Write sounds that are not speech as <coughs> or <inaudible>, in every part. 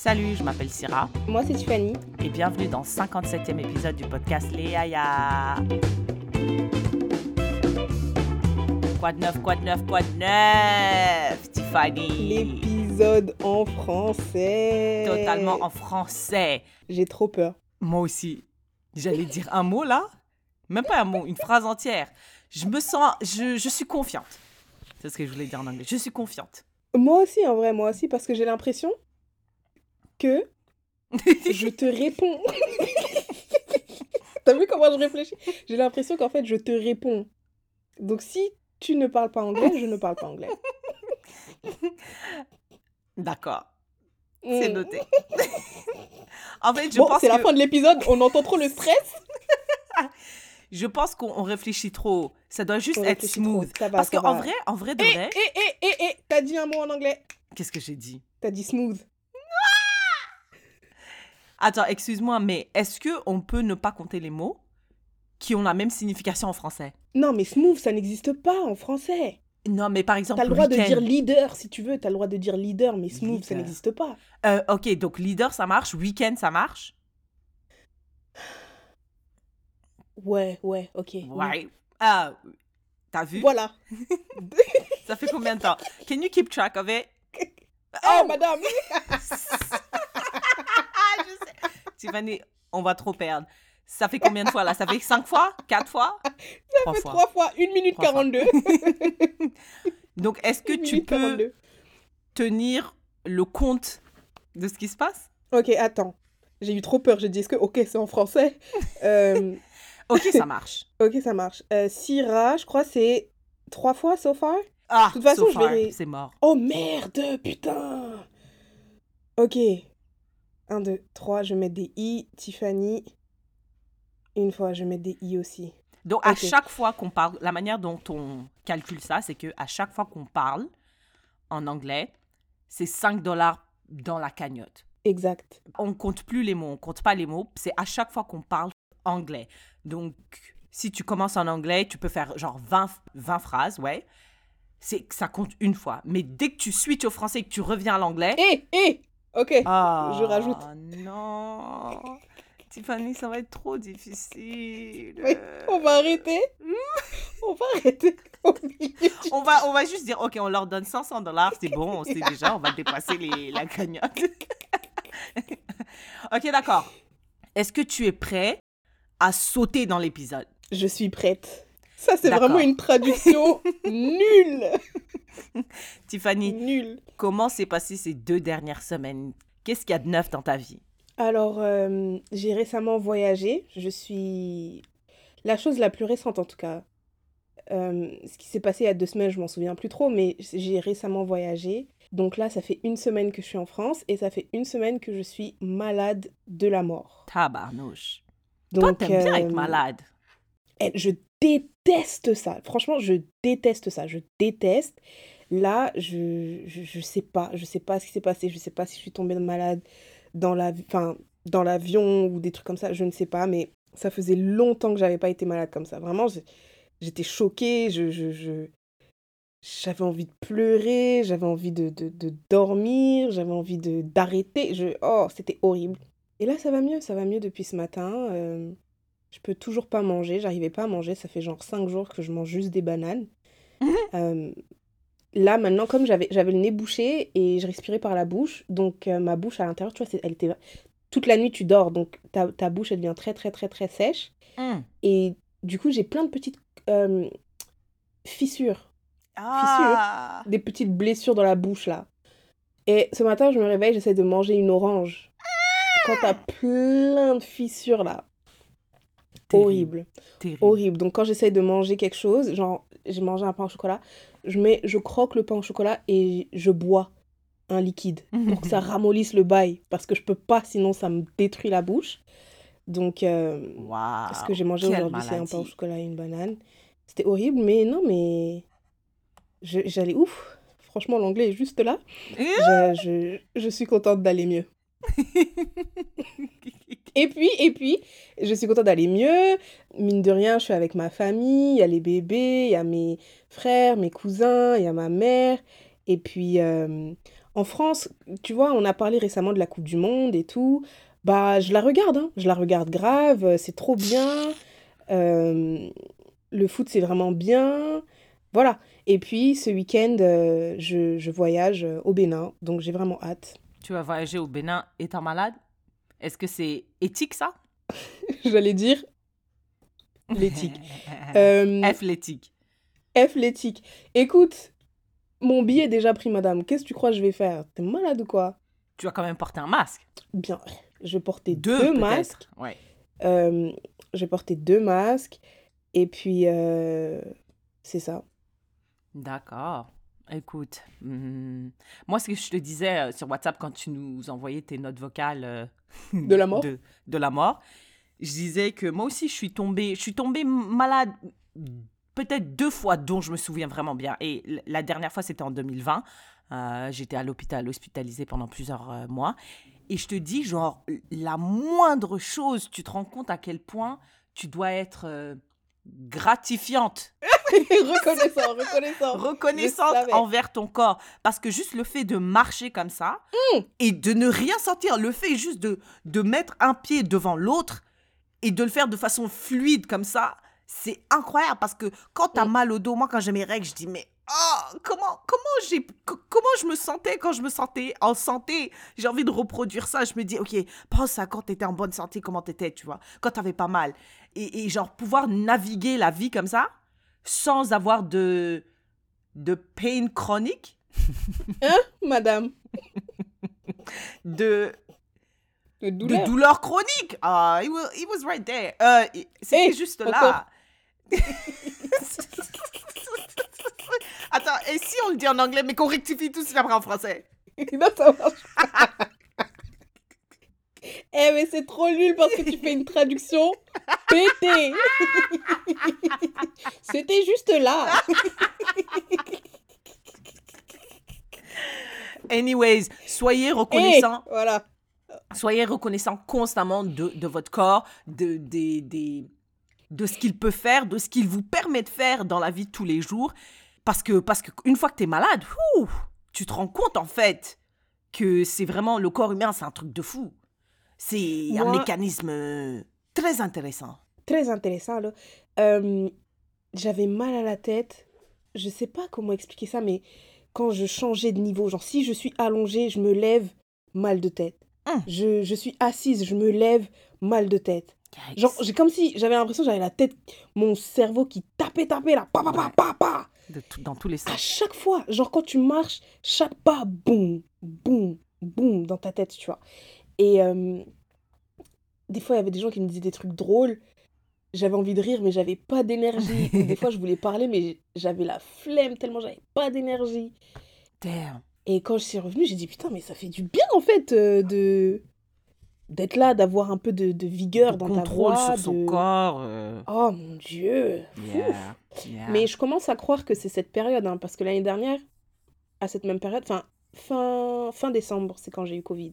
Salut, je m'appelle Syrah Moi, c'est Tiffany. et bienvenue dans le 57e épisode du podcast Les Yaya. Quoi de neuf, quoi de neuf, quoi de neuf, Tiffany L'épisode en français. Totalement en français. J'ai trop peur. Moi aussi. J'allais dire un mot là Même pas un mot, une phrase entière. Je me sens. Je, je suis confiante. C'est ce que je voulais dire en anglais. Je suis confiante. Moi aussi, en vrai, moi aussi, parce que j'ai l'impression que je te <laughs> réponds. <laughs> T'as vu comment je réfléchis? J'ai l'impression qu'en fait, je te réponds. Donc, si tu ne parles pas anglais, je ne parle pas anglais. <laughs> D'accord, c'est Mm. noté. en fait, je Bon, pense c'est la fin de l'épisode, on entend trop le stress. Je pense qu'on on réfléchit trop. Ça doit juste On être smooth. va, Parce qu'en vrai, en vrai de Eh, vrai, eh, eh, eh, eh, t'as dit un mot en anglais. qu'est-ce que j'ai dit? T'as dit smooth. Attends, excuse-moi, mais est-ce que on peut ne pas compter les mots qui ont la même signification en français? Non, mais smooth, ça n'existe pas en français. Non, mais par exemple, T'as le droit de dire leader si tu veux, t'as le droit de dire leader, mais smooth, ça n'existe pas. Euh, ok, donc leader, ça marche. Week-end, ça marche? Ouais, ouais, ok. Ouais. Ah, t'as vu? Voilà. <laughs> Ça fait combien de temps? Can you keep track of it? <laughs> Oh, madame je sais. <laughs> Tiffany, on va trop perdre. Ça fait combien de fois là? Ça fait cinq fois? Quatre fois? Trois fait fois. trois fois, 1 minute Trois fois. 42. <laughs> Donc, est-ce que Une tu peux 42. tenir le compte de ce qui se passe? Ok, attends. J'ai eu trop peur. J'ai dit, est-ce que, ok, c'est en français? <laughs> Euh, Ok, ça <laughs> marche. Ok, ça marche. Euh, Syrah, je crois, c'est trois fois so far? Ah, De toute façon, so je verrai- c'est mort. Oh merde, putain Ok. 1, 2, 3, je mets des i. Tiffany. Une fois, je mets des i aussi. Donc, à chaque fois qu'on parle, la manière dont on calcule ça, c'est que à chaque fois qu'on parle en anglais, c'est 5 dollars dans la cagnotte. Exact. On compte plus les mots, on compte pas les mots, c'est à chaque fois qu'on parle anglais. Donc, si tu commences en anglais, tu peux faire genre 20, 20 phrases, ouais. C'est ça compte une fois. Mais dès que tu switches au français et que tu reviens à l'anglais, Eh, eh Ok. ah, je rajoute. non. Tiffany, ça va être trop difficile. On va arrêter <laughs> On va arrêter au milieu du- On va, on va juste dire, OK, on leur donne 500 dollars, c'est bon, on sait <laughs> déjà, on va dépasser les, la cagnotte. <laughs> OK, d'accord. Est-ce que tu es prêt à sauter dans l'épisode? Je suis prête. Ça, c'est vraiment une traduction nulle. <laughs> Tiffany, Nulle. comment s'est passé ces deux dernières semaines? Qu'est-ce qu'il y a de neuf dans ta vie? Alors, euh, j'ai récemment voyagé. Je suis... La chose la plus récente, en tout cas. euh, ce qui s'est passé il y a deux semaines, je m'en souviens plus trop, mais j'ai récemment voyagé. Donc là, ça fait une semaine que je suis en France et ça fait une semaine que je suis malade de la mort. Tabarnouche. Toi, Donc, t'aimes bien être euh, malade. Eh, Je déteste ça. Franchement, je déteste ça. Je déteste. Là, je, je, sais pas. Je sais pas ce qui s'est passé. Je sais pas si je suis tombée malade dans la, l'avion ou des trucs comme ça. Je ne sais pas. Mais ça faisait longtemps que j'avais pas été malade comme ça. Vraiment, j'étais choquée. Je, j'avais envie de pleurer. J'avais envie de, dormir. J'avais envie d'arrêter. Oh, c'était horrible. Et là, ça va mieux. Ça va mieux depuis ce matin. Euh, je peux toujours pas manger, j'arrivais pas à manger, ça fait genre 5 jours que je mange juste des bananes. <laughs> Euh, là maintenant, comme j'avais le nez bouché et je respirais par la bouche, donc euh, ma bouche à l'intérieur, tu vois, elle était... Toute la nuit tu dors, donc ta, ta bouche elle devient très très très très sèche. Hum. Et du coup j'ai plein de petites euh, fissures, Ah! des petites blessures dans la bouche là. Et ce matin je me réveille, j'essaie de manger une orange. Quand t'as plein de fissures là, Terrible, horrible. terrible. horrible. Donc quand j'essaye de manger quelque chose, genre j'ai mangé un pain au chocolat, je mets, je croque le pain au chocolat et je bois un liquide pour que ça <laughs> ramollisse le bail parce que je peux pas sinon ça me détruit la bouche. Donc euh, ce que j'ai mangé aujourd'hui c'est un pain au chocolat et une banane. C'était horrible mais non mais j'allais ouf. Franchement l'anglais est juste là. <laughs> Je, je, je suis contente d'aller mieux. <laughs> Et puis, et puis, je suis contente d'aller mieux. Mine de rien, je suis avec ma famille, il y a les bébés, il y a mes frères, mes cousins, il y a ma mère. Et puis, euh, En France, tu vois, on a parlé récemment de la Coupe du Monde et tout. Bah, je la regarde, hein. Je la regarde grave, euh, c'est trop bien. Euh, le foot, c'est vraiment bien. Voilà. Et puis, ce week-end, je, je voyage au Bénin, donc j'ai vraiment hâte. Tu vas voyager au Bénin étant malade? Est-ce que c'est éthique ça? <laughs> J'allais dire l'éthique. <laughs> Euh, F l'éthique. F l'éthique. Écoute, mon billet est déjà pris, madame. Qu'est-ce que tu crois que je vais faire? T'es malade ou quoi? Tu vas quand même porter un masque. Bien, je vais porter Deux, deux, masques. Ouais. Euh, je vais porter deux masques. Et puis, euh, c'est ça. D'accord. Écoute, hum, moi, ce que je te disais euh, sur WhatsApp quand tu nous envoyais tes notes vocales euh, De la mort? de, de la mort, je disais que moi aussi, je suis tombée, je suis tombée malade peut-être deux fois dont je me souviens vraiment bien. Et la dernière fois, c'était en 2020. Euh, J'étais à l'hôpital, hospitalisée pendant plusieurs mois. Et je te dis, genre, la moindre chose, tu te rends compte à quel point tu dois être gratifiante <laughs> <laughs> reconnaissant, reconnaissant. reconnaissante envers ton corps. Parce que juste le fait de marcher comme ça Mm. et de ne rien sentir, le fait juste de, de mettre un pied devant l'autre et de le faire de façon fluide comme ça, c'est incroyable. Parce que quand tu as Mm. mal au dos, moi quand j'ai mes règles, je dis mais oh, comment, comment, j'ai, co- comment je me sentais quand je me sentais en santé? J'ai envie de reproduire ça. Je me dis ok, pense à quand tu étais en bonne santé, comment tu étais, tu vois, quand tu pas mal. Et, et genre pouvoir naviguer la vie comme ça sans avoir de, de pain chronique, <laughs> Madame, de, de de douleur. chronique. Ah, he, was, he was right there. Euh, C'était juste là. <laughs> Attends, et si on le dit en anglais, mais qu'on rectifie tout suite après en français? Non, ça marche pas. Eh, mais c'est trop nul parce que tu fais une traduction pétée. C'était juste là. Anyways, soyez Eh, reconnaissants. voilà. soyez reconnaissant constamment de, de votre corps, de, des- des- de ce qu'il peut faire, de ce qu'il vous permet de faire dans la vie de tous les jours. Parce que, parce que une fois que tu es malade, ouh, tu te rends compte en fait que c'est vraiment le corps humain, c'est un truc de fou. C'est un Moi- mécanisme euh, très intéressant. Très intéressant, là. Euh, J'avais mal à la tête. Je sais pas comment expliquer ça, mais quand je changeais de niveau, genre si je suis allongée, je me lève, mal de tête. Hum. Je, je suis assise, je me lève, mal de tête. Yikes. Genre, j'ai comme si j'avais l'impression que j'avais la tête, mon cerveau qui tapait, tapait là, pa, pa, pa, pa, pa. De tout- dans tous les À sens. chaque fois, genre quand tu marches, chaque pas, boum, boum, boum, dans ta tête, tu vois. Et euh, des fois, il y avait des gens qui me disaient des trucs drôles. J'avais envie de rire, mais j'avais pas d'énergie. <laughs> Des fois, je voulais parler, mais j'avais la flemme tellement j'avais pas d'énergie. Damn. Et quand je suis revenue, j'ai dit putain, mais ça fait du bien en fait euh, de d'être là, d'avoir un peu de, de vigueur De dans ta contrôle voix. sur son de- corps. euh, Oh mon dieu. yeah, yeah. Mais je commence à croire que c'est cette période, hein, parce que l'année dernière, à cette même période, enfin fin, fin décembre, c'est quand j'ai eu Covid.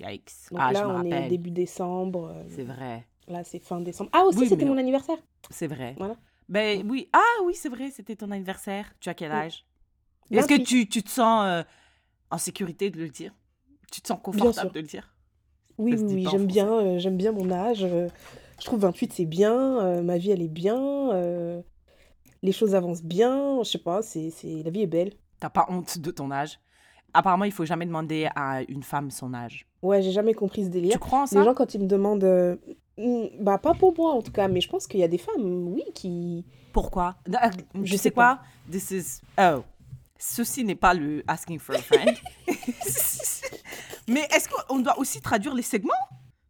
Yikes. Donc ah, là, je on est rappelle. début décembre. euh, C'est vrai. Là, c'est fin décembre. Ah aussi, Oui, c'était mon anniversaire. C'est vrai. Voilà. Ben oui. Ah oui, c'est vrai, c'était ton anniversaire. Tu as quel Oui. âge? Est-ce que 28. tu, tu te sens euh, en sécurité de le dire? Tu te sens confortable de le dire? Oui, oui, oui, j'aime bien, euh, j'aime bien mon âge. euh, je trouve 28, c'est bien. ma vie, elle est bien. les choses avancent bien. Je sais pas, c'est, c'est... la vie est belle. T'as pas honte de ton âge? Apparemment, il faut jamais demander à une femme son âge. Ouais, j'ai jamais compris ce délire. Tu crois en ça? Les gens, quand ils me demandent. euh, hmm, bah, pas pour moi en tout cas, mais je pense qu'il y a des femmes, oui, qui. Pourquoi? Ah, Tu Je sais sais quoi? This is oh. Ceci n'est pas le asking for a friend. <laughs> Mais est-ce qu'on doit aussi traduire les segments?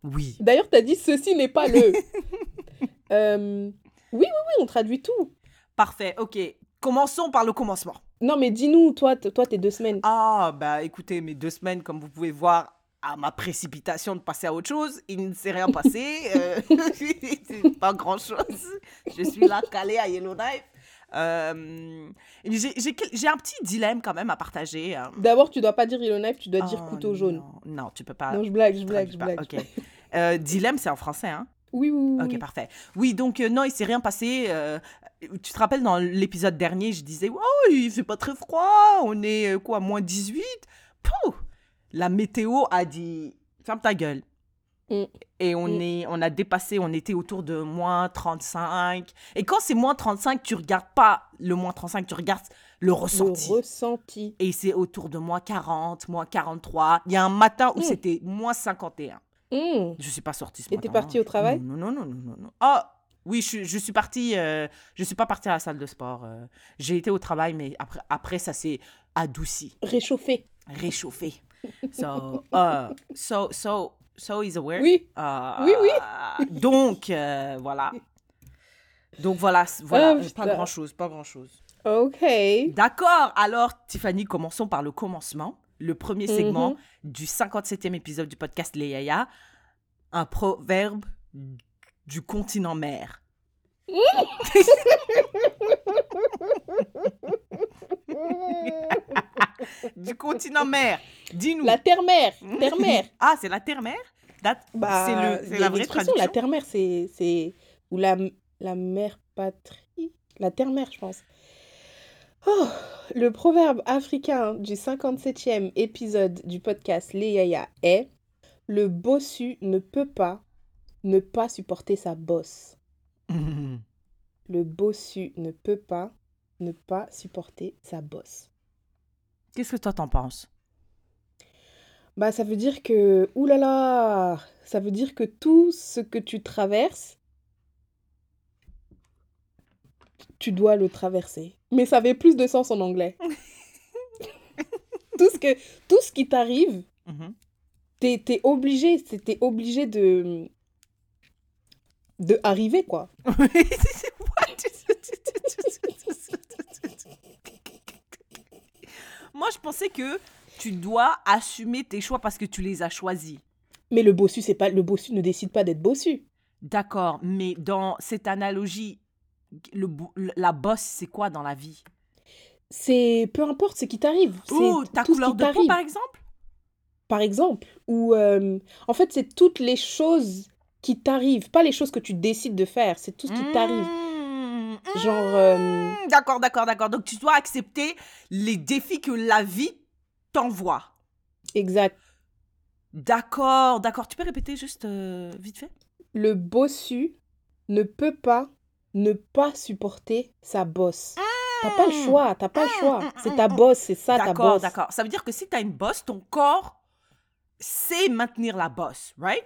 Oui. D'ailleurs, t'as dit ceci n'est pas le. <laughs> Euh, Oui, oui, oui, on traduit tout. Parfait. Ok. Commençons par le commencement. Non, mais dis-nous, toi, toi, tes deux semaines. Ah, bah écoutez, mes deux semaines, comme vous pouvez voir, à ma précipitation de passer à autre chose, il ne s'est rien passé. euh, <laughs> pas grand-chose. Je suis là, calée à Yellowknife. Euh, j'ai un petit dilemme quand même à partager. hein. D'abord, tu dois pas dire Yellowknife, tu dois dire Oh, couteau jaune. Non, non, tu peux pas. Non, je blague, je blague, je blague. Euh, dilemme, c'est en français, hein Oui, oui, oui. Ok, parfait. Oui, donc euh, non, il s'est rien passé. euh, tu te rappelles, dans l'épisode dernier, je disais, oh, il fait pas très froid, on est euh, quoi, moins 18 pouh, la météo a dit ferme ta gueule. Mm. Et on, Mm. est, on a dépassé, on était autour de moins 35. Et quand c'est moins 35, tu regardes pas le moins 35, tu regardes le ressenti. Le ressenti. Et c'est autour de moins 40, moins 43. Il y a un matin où Mm. c'était moins 51. Hmm. Je suis pas sortie ce Et matin. t'es partie au travail? Non, non, non, non, non. non. Ah, oui, je, je suis partie. euh, je suis pas partie à la salle de sport. euh. J'ai été au travail, mais après, après ça s'est adouci, Réchauffé. réchauffé. <laughs> So, uh, so, so, so he's aware. Oui. Euh, Oui, oui. Donc, euh, voilà. Donc, voilà, voilà. Euh, pas grand-chose, pas grand-chose. Ok. D'accord. Alors, Tiffany, commençons par le commencement. Le premier segment Mhm. du 57e épisode du podcast Les Yaya. Un proverbe du continent mer. Du continent mer. Dis-nous. La terre-mère. Terre-mère. Ah, c'est la terre-mer That- Bah, C'est la vraie expression, traduction La terre-mère, c'est, c'est... Ou la, la mère patrie. La terre-mère, je pense. Oh, le proverbe africain du 57e épisode du podcast Les Yaya est Le bossu ne peut pas ne pas supporter sa bosse. Mhm. Le bossu ne peut pas ne pas supporter sa bosse. Qu'est-ce que toi t'en penses? Bah, ça veut dire que, oulala, ça veut dire que tout ce que tu traverses, tu dois le traverser. Mais ça avait plus de sens en anglais. <laughs> tout ce que, tout ce qui t'arrive, Mhm. t'es, t'es obligé, t'es obligé de, de arriver, quoi. <laughs> Moi, je pensais que tu dois assumer tes choix parce que tu les as choisis. Mais le bossu, c'est pas, le bossu ne décide pas d'être bossu. D'accord, mais dans cette analogie, le, la bosse, c'est quoi dans la vie? C'est, peu importe ce qui t'arrive. C'est Oh, ta tout ce couleur qui de peau, par exemple? Par exemple, ou euh, en fait, c'est toutes les choses qui t'arrivent, pas les choses que tu décides de faire, c'est tout ce qui t'arrive. Mmh, Genre, euh, mmh, D'accord, d'accord, d'accord. Donc, tu dois accepter les défis que la vie t'envoie. exact. D'accord, d'accord. Tu peux répéter juste euh, vite fait? Le bossu ne peut pas ne pas supporter sa bosse. T'as pas le choix, t'as pas le choix. C'est ta bosse, c'est ça ta D'accord, bosse. d'accord. Ça veut dire que si tu as une bosse, ton corps sait maintenir la bosse, right?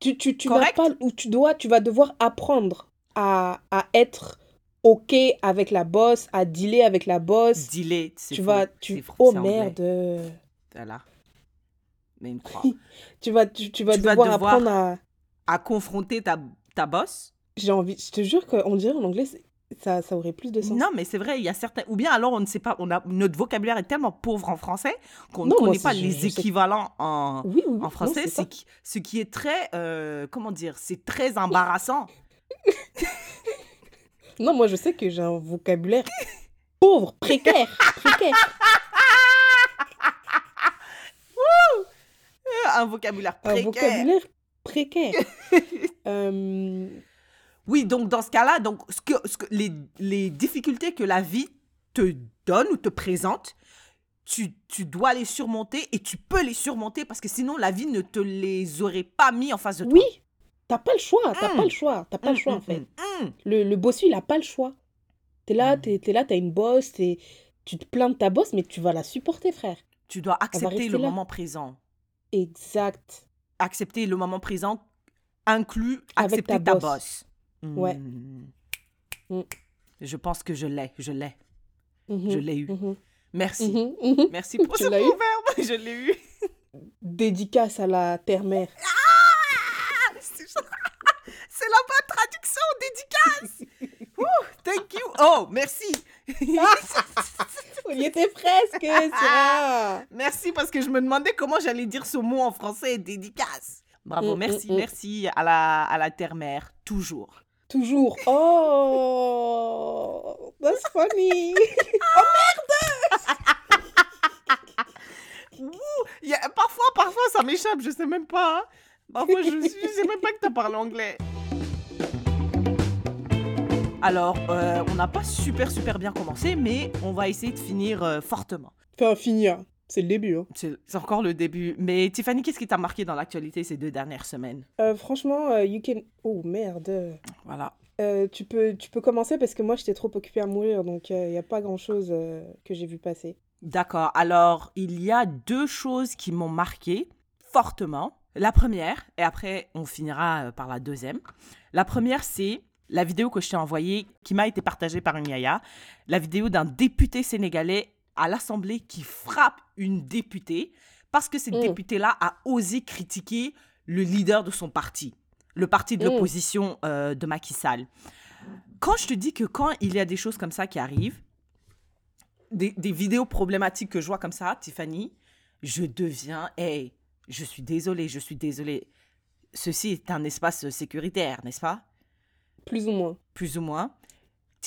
Tu, tu, tu vas pas, ou tu dois, tu vas devoir apprendre à, à être ok avec la bosse, à dealer avec la bosse. Delay, c'est Tu faux, vas, tu, oh merde. Voilà. Mais une croix. <laughs> Tu vas, tu, tu vas Tu vas devoir devoir- apprendre à. à confronter ta, ta bosse J'ai envie, je te jure qu'on dirait en anglais, ça, ça aurait plus de sens. Non, mais c'est vrai, il y a certains. Ou bien alors, on ne sait pas, on a, notre vocabulaire est tellement pauvre en français qu'on ne Non, connaît pas les équivalents en, Oui, oui, oui. en non, français. qui- ce qui est très. euh, comment dire C'est très embarrassant. <laughs> Non, moi je sais que j'ai un vocabulaire pauvre, précaire, précaire. <laughs> Un vocabulaire Un précaire. vocabulaire précaire. <laughs> Euh, Oui, donc dans ce cas-là, donc ce que, ce que- les, les difficultés que la vie te donne ou te présente, tu, tu dois les surmonter et tu peux les surmonter parce que sinon la vie ne te les aurait pas mis en face de toi. oui, t'as pas le choix, t'as pas le choix, t'as pas le Mm, choix mm, en fait. Le, le bossu, il a pas le choix. T'es là, t'es, t'es là, t'as une bosse, t'es- tu te plains de ta bosse, mais tu vas la supporter, frère. Tu dois accepter le là. moment présent. Exact. Accepter le moment présent inclut Avec accepter ta ta bosse. bosse. Ouais. Mm. Mm. Je pense que je l'ai, je l'ai, Mhm, je l'ai eu. mhm, Merci. mhm, mhm. Merci <laughs> pour Tu ce <laughs> je l'ai eu. Dédicace à la terre-mère. C'est c'est la bonne traduction, dédicace. <laughs> Ouh, thank you. Oh, merci. Il était presque, ça. merci parce que je me demandais comment j'allais dire ce mot en français, dédicace. Bravo, Mm, merci, mm, merci à la, à la terre-mère, toujours. Toujours. Oh, that's funny. <laughs> Y a- parfois, parfois, ça m'échappe, je sais même pas. hein. Parfois, je, je sais même pas que tu parles anglais. Alors, euh, on n'a pas super, super bien commencé, mais on va essayer de finir euh, fortement. Enfin, finir. C'est le début. Hein. C'est encore le début. Mais Tiffany, qu'est-ce qui t'a marqué dans l'actualité ces deux dernières semaines? Euh, franchement, euh, you can... Oh merde. Voilà. Euh, tu peux, tu peux commencer parce que moi, j'étais trop occupée à mourir, donc il n'y a pas grand-chose que j'ai vu passer. D'accord. Alors, il y a deux choses qui m'ont marqué fortement. La première, et après on finira par la deuxième. La première, c'est la vidéo que je t'ai envoyée, qui m'a été partagée par une yaya. La vidéo d'un député sénégalais à l'Assemblée qui frappe une députée parce que cette Mm. députée-là a osé critiquer le leader de son parti, le parti de Mm. l'opposition euh, de Macky Sall. Quand je te dis que quand il y a des choses comme ça qui arrivent, des, des vidéos problématiques que je vois comme ça, Tiffany, je deviens, hey, je suis désolée, je suis désolée. Ceci est un espace sécuritaire, n'est-ce pas? Plus ou moins. Plus ou moins.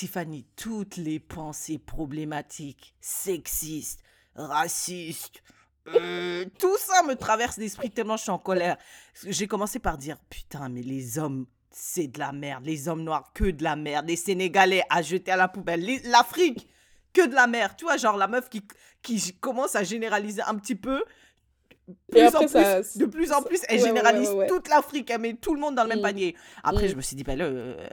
Tiffany, toutes les pensées problématiques, sexistes, racistes, euh, tout ça me traverse l'esprit tellement je suis en colère. J'ai commencé par dire, putain, mais les hommes, c'est de la merde. Les hommes noirs, que de la merde. Les Sénégalais à jeter à la poubelle. L'Afrique, que de la merde. Tu vois, genre la meuf qui, qui commence à généraliser un petit peu. Et Plus après, en ça- plus, de plus en plus, elle ouais, généralise ouais, ouais. toute l'Afrique, elle met tout le monde dans le même Mm. panier. Après, Mm. je me suis dit, ben là, euh,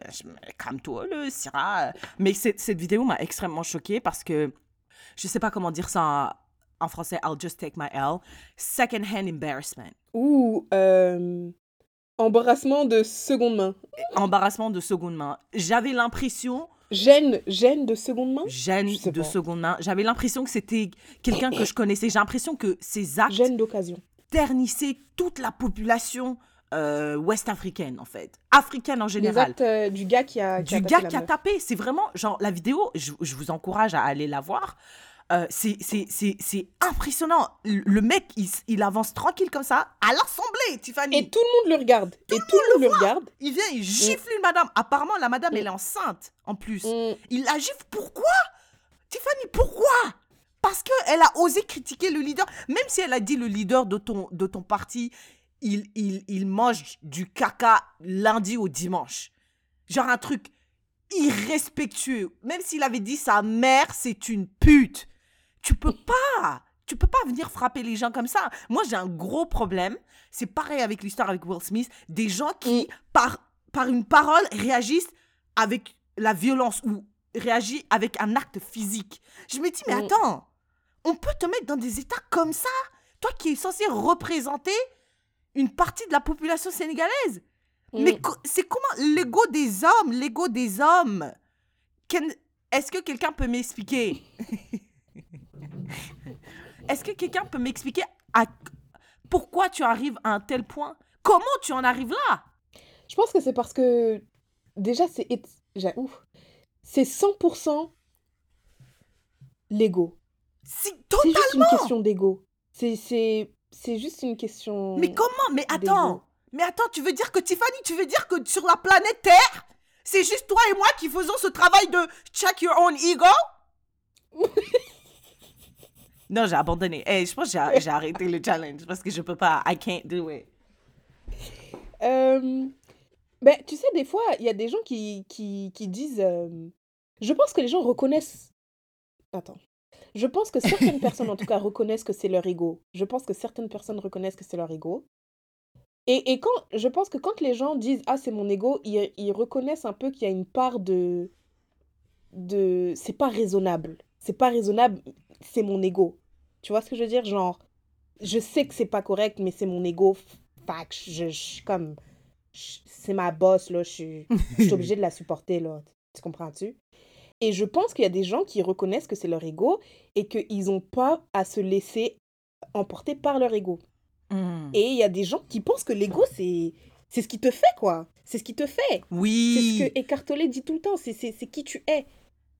calme-toi, le Syrah. Mais cette, cette vidéo m'a extrêmement choquée parce que je sais pas comment dire ça en, en français. I'll just take my L. Second-hand embarrassment. Ou euh, embarrassement de seconde main. Embarrassement de seconde main. J'avais l'impression, Gêne, gêne de seconde main? Gêne de pas. seconde main, j'avais l'impression que c'était quelqu'un que je connaissais. J'ai l'impression que ces actes Gêne d'occasion. ternissaient toute la population euh, ouest-africaine, en fait. Africaine en Les général. actes euh, du gars qui a, qui du tapé gars qui a tapé. C'est vraiment, genre, la vidéo, je, je vous encourage à aller la voir. Euh, c'est- impressionnant. Le mec, il, il avance tranquille comme ça à l'Assemblée, Tiffany. Et tout le monde le regarde. Et tout le monde le regarde. Il vient, il gifle une madame. Apparemment, la madame, Mm. elle est enceinte, en plus. Mm. Il la gifle. Pourquoi? Tiffany, pourquoi? Parce qu'elle a osé critiquer le leader. Même si elle a dit le leader de ton, de ton parti, il, il, il mange du caca lundi au dimanche. Genre un truc irrespectueux. Même s'il avait dit sa mère, c'est une pute. Tu peux pas. Tu peux pas venir frapper les gens comme ça. Moi, j'ai un gros problème. C'est pareil avec l'histoire avec Will Smith. Des gens qui, par, par une parole, réagissent avec la violence ou réagissent avec un acte physique. Je me dis, mais Mm. attends, on peut te mettre dans des états comme ça? Toi qui es censé représenter une partie de la population sénégalaise. Mais Mm. co- c'est comment l'ego des hommes, l'ego des hommes Est-ce que quelqu'un peut m'expliquer? <laughs> Est-ce que quelqu'un peut m'expliquer à... pourquoi tu arrives à un tel point? Comment tu en arrives là? Je pense que c'est parce que déjà c'est c'est 100% l'ego. C'est juste une question d'ego. C'est c'est juste une question Mais comment? Mais attends, mais attends, tu veux dire que Tiffany, tu veux dire que sur la planète Terre, c'est juste toi et moi qui faisons ce travail de check your own ego? <laughs> Non, j'ai abandonné. Eh, je pense que j'ai j'ai arrêté le challenge parce que je peux pas. I can't do it. Euh, ben, tu sais, des fois, il y a des gens qui, qui, qui disent... euh, Je pense que les gens reconnaissent... Attends. Je pense que certaines personnes, en tout cas, <laughs> reconnaissent que c'est leur ego. Je pense que certaines personnes reconnaissent que c'est leur ego. Et, et quand, je pense que quand les gens disent « Ah, c'est mon ego », ils, ils reconnaissent un peu qu'il y a une part de... de c'est pas raisonnable. C'est pas raisonnable, c'est mon ego. Tu vois ce que je veux dire? Genre, je sais que c'est pas correct, mais c'est mon ego. Que je, je suis comme... C'est ma boss, là. Je suis je suis obligée de la supporter, là. Tu comprends-tu? Et je pense qu'il y a des gens qui reconnaissent que c'est leur ego et qu'ils n'ont pas à se laisser emporter par leur ego. Hmm. Et il y a des gens qui pensent que l'ego, c'est c'est ce qui te fait, quoi. C'est ce qui te fait. C'est Oui. ce que dit tout le temps. C'est qui tu es.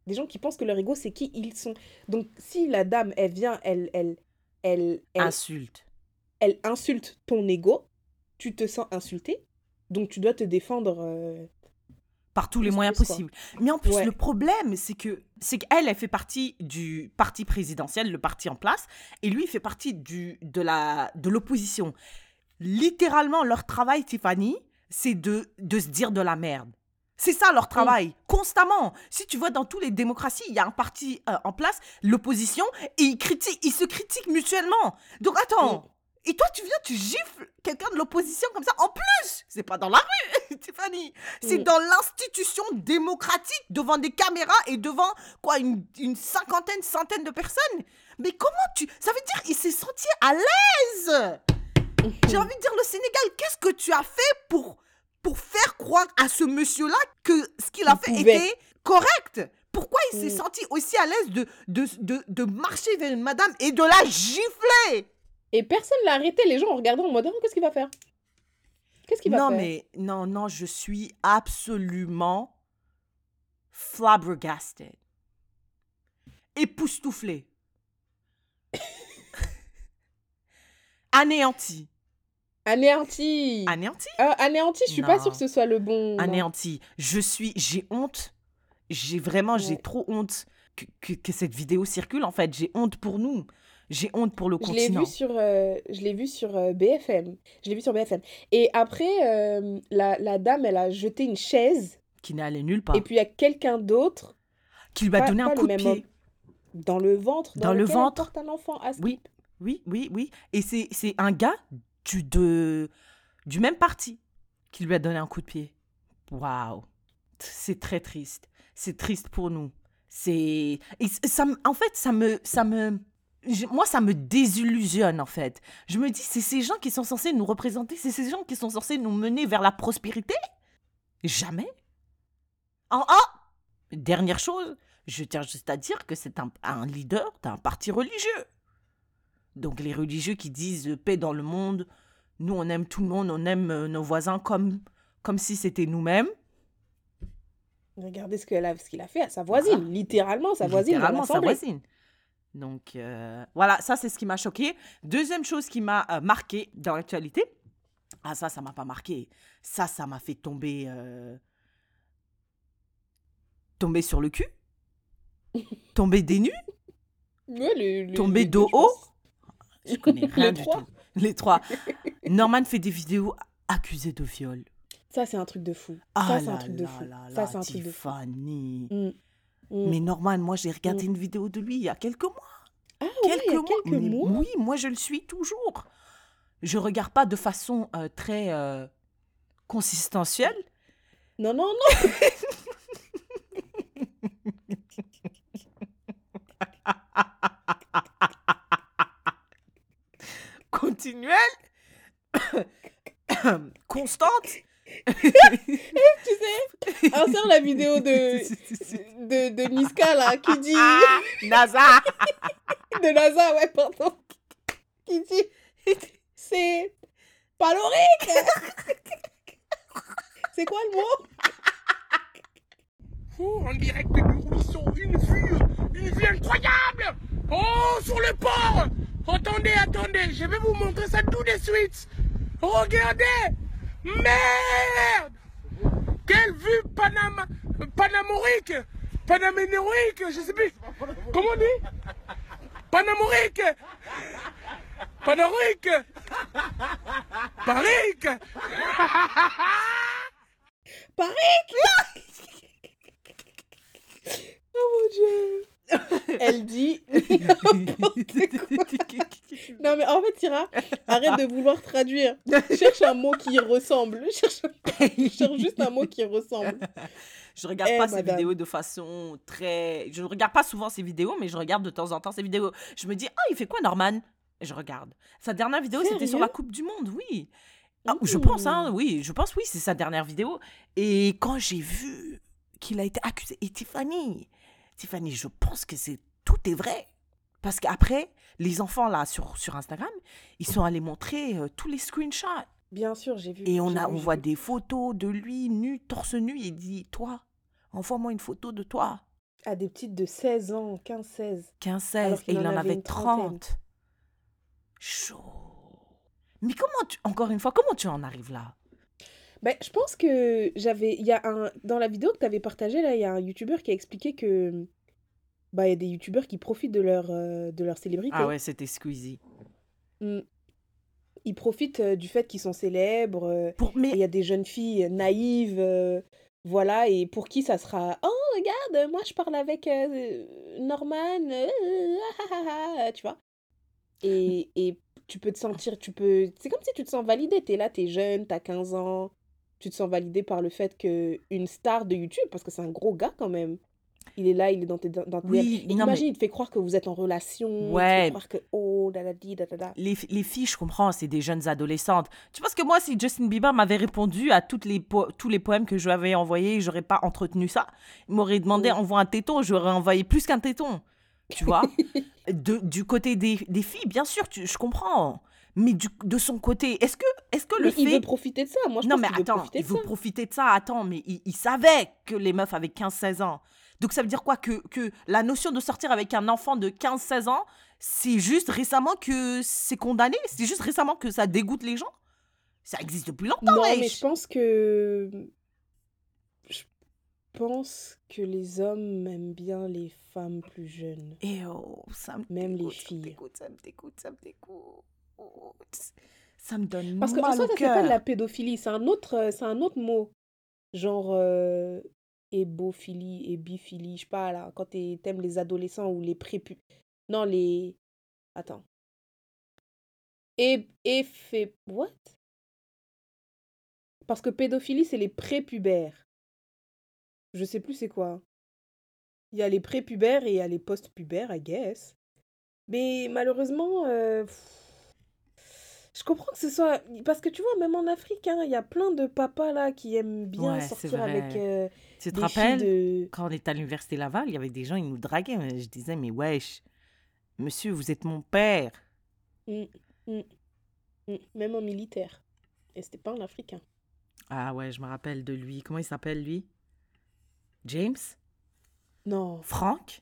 Des gens qui pensent que leur ego, c'est qui ils sont. Donc, si la dame, elle vient, elle, elle, elle, elle, Insulte. elle insulte ton ego, tu te sens insulté, donc tu dois te défendre. euh, par tous les moyens possibles. Mais en plus, Ouais. le problème, c'est que c'est qu'elle, elle fait partie du parti présidentiel, le parti en place, et lui, il fait partie du, de la de l'opposition. Littéralement, leur travail, Tiffany, c'est de, de se dire de la merde. C'est ça leur travail, constamment. Si tu vois dans toutes les démocraties, il y a un parti euh, en place, l'opposition, et ils, critiquent, ils se critiquent mutuellement. Donc attends, et toi tu viens, tu gifles quelqu'un de l'opposition comme ça. En plus, c'est pas dans la rue, <laughs> Tiffany. C'est Mm. dans l'institution démocratique, devant des caméras et devant quoi, une, une cinquantaine, centaine de personnes. Mais comment tu... Ça veut dire il s'est senti à l'aise. <laughs> J'ai envie de dire, le Sénégal, qu'est-ce que tu as fait pour, pour faire croire à ce monsieur-là que ce qu'il a Il fait pouvait. était correct Pourquoi il s'est Mm. senti aussi à l'aise de, de, de, de marcher vers une madame et de la gifler? Et personne l'a arrêté. Les gens ont regardé en mode, oh, qu'est-ce qu'il va faire? Qu'est-ce qu'il va Non, faire? mais non, non, je suis absolument flabbergasted. Époustouflée. <laughs> Anéanti. Anéanti. Anéanti? Euh, anéanti, je suis pas sûre que ce soit le bon. anéanti. Je suis, j'ai honte. J'ai vraiment, j'ai trop honte que, que, que cette vidéo circule. En fait, j'ai honte pour nous. J'ai honte pour le Je l'ai vu sur, euh, je l'ai vu sur euh, BFM. Je l'ai vu sur BFM. Et après, euh, la, la dame, elle a jeté une chaise. Qui n'est allé nulle part. Et puis, il y a quelqu'un d'autre qui lui a donné un coup de pied. homme. dans le ventre. Dans le elle ventre. porte un enfant à Oui, oui, oui, oui. Et c'est un gars du, du même parti qui lui a donné un coup de pied. Waouh. C'est très triste. C'est triste pour nous. C'est. ça, en fait, ça me. Ça me moi, ça me désillusionne, en fait. Je me dis, c'est ces gens qui sont censés nous représenter, c'est ces gens qui sont censés nous mener vers la prospérité? Jamais. En ah Dernière chose, je tiens juste à dire que c'est un leader d'un parti religieux. Donc les religieux qui disent euh, paix dans le monde, nous on aime tout le monde, on aime euh, nos voisins comme, comme si c'était nous-mêmes. Regardez ce qu'elle a, qu'il a fait à sa voisine. Littéralement, sa voisine. Littéralement, sa voisine. Donc euh, voilà, ça c'est ce qui m'a choqué. Deuxième chose qui m'a euh, marqué dans l'actualité. Ah ça, ça m'a pas marqué. Ça, ça m'a fait tomber, euh, tomber sur le cul, <laughs> tomber des nues. Ouais, Tomber dos haut pense. Je connais <laughs> rien du trois. tout. Les trois. Norman fait des vidéos accusées de viol. Ça, c'est un truc de fou. Ah ça, c'est un là truc de là fou. là ça, c'est un truc de fou. Mm. Mm. Mais Norman, moi j'ai regardé Mm. une vidéo de lui il y a quelques mois. Ah quelques mois. quelques Mais mois. Oui, moi je le suis toujours. Je regarde pas de façon euh, très euh, consistentielle. Non, non, non. <laughs> continuelle, <coughs> constante. <laughs> Tu sais, insère la vidéo de, de, de Niska, là, qui dit... Ah, NASA. <laughs> De NASA, ouais, pardon. Qui dit... C'est... Palorique C'est quoi le mot? Oh, en direct du ruisseau, une vue, une vue incroyable Oh, sur le port Attendez, attendez, je vais vous montrer ça tout de suite. Regardez. Merde. Quelle vue Panama... Panamorique Panaménorique, je sais plus. Comment on dit? Panamorique. Panorique. Parique. <laughs> Oh mon dieu Elle dit... <laughs> Non mais en fait, Tira, arrête de vouloir traduire. Cherche un mot qui y ressemble. Cherche, cherche juste un mot qui y ressemble. Je regarde Eh, pas ces madame. vidéos de façon très. Je ne regarde pas souvent ces vidéos, mais je regarde de temps en temps ces vidéos. Je me dis, ah, il fait quoi, Norman? Et je regarde. Sa dernière vidéo, c'était sur la Coupe du Monde, oui. Ah, Je pense, hein, oui, je pense, oui, c'est sa dernière vidéo. Et quand j'ai vu qu'il a été accusé, et Tiffany, Tiffany, je pense que c'est tout est vrai. Parce qu'après, les enfants, là, sur, sur Instagram, ils sont allés montrer euh, tous les screenshots. Bien sûr, j'ai vu. Et on, a, on voit des photos de lui nu, torse nu. Il dit Toi, envoie-moi une photo de toi. Ah, des petites de 16 ans, 15, 16. 15, 16. Alors Et il en avait avait une trentaine. 30. Chaud. Mais comment tu. Encore une fois, comment tu en arrives là? Ben, je pense que j'avais. Il y a un. Dans la vidéo que tu avais partagée, là, il y a un youtubeur qui a expliqué que. Bah, il y a des youtubeurs qui profitent de leur, euh, de leur célébrité. Ah ouais, c'était Squeezie. Mm. Ils profitent euh, du fait qu'ils sont célèbres. euh, Pour, et il y a des jeunes filles naïves, euh, Voilà, et pour qui ça sera Oh, regarde, moi je parle avec euh, Norman, euh, ah, ah, ah, ah, tu vois. Et, et tu peux te sentir, tu peux. C'est comme si tu te sens validé. T'es là, t'es jeune, t'as 15 ans. Tu te sens validé par le fait que une star de YouTube, parce que c'est un gros gars quand même, il est là, il est dans tes, dans tes Oui, Et non, mais- imagine, il te fait croire que vous êtes en relation. Il te fait croire que oh, da da di, da da da. Les, les filles, je comprends, c'est des jeunes adolescentes. Tu penses que moi, si Justin Bieber m'avait répondu à toutes les po- tous les poèmes que je lui avais envoyés, j'aurais pas entretenu ça Il m'aurait demandé, envoie un téton, j'aurais envoyé plus qu'un téton. Tu vois? <laughs> De, Du côté des, des filles, bien sûr, tu- je comprends. Mais du, de son côté, est-ce que, est que le Mais fait... il veut profiter de ça. Moi, je non, pense mais veut attends, profiter il veut ça. profiter de ça. Attends, mais il, il savait que les meufs avaient 15-16 ans. Donc ça veut dire quoi? Que, que la notion de sortir avec un enfant de 15-16 ans, c'est juste récemment que c'est condamné? C'est juste récemment que ça dégoûte les gens? Ça existe depuis longtemps, Non, wesh. mais je pense que. Je pense que les hommes aiment bien les femmes plus jeunes. Et oh, ça me Même les dégoûte, ça me filles. dégoûte, ça me dégoûte, ça me dégoûte. Ça me donne Parce que en mal soi, ça, la pédophilie, c'est un autre, euh, c'est un autre mot. Genre euh, ébophilie, ébiphilie, je sais pas, là, quand t'aimes les adolescents ou les prépu... Non, les... Attends. Et, effet... What? Parce que pédophilie, c'est les prépubères. Je sais plus c'est quoi. Il y a les prépubères et il y a les post-pubères, I guess. Mais malheureusement, euh, je comprends que ce soit... Parce que tu vois, même en Afrique, hein, il y a plein de papas là qui aiment bien Ouais, sortir avec euh, Tu te rappelles de... quand on était à l'université Laval, il y avait des gens, ils nous draguaient. mais Je disais, mais wesh, monsieur, vous êtes mon père. Mm, mm, mm, même en militaire. Et c'était pas un Africain. Ah ouais, je me rappelle de lui. Comment il s'appelle, lui? James? Non, Franck?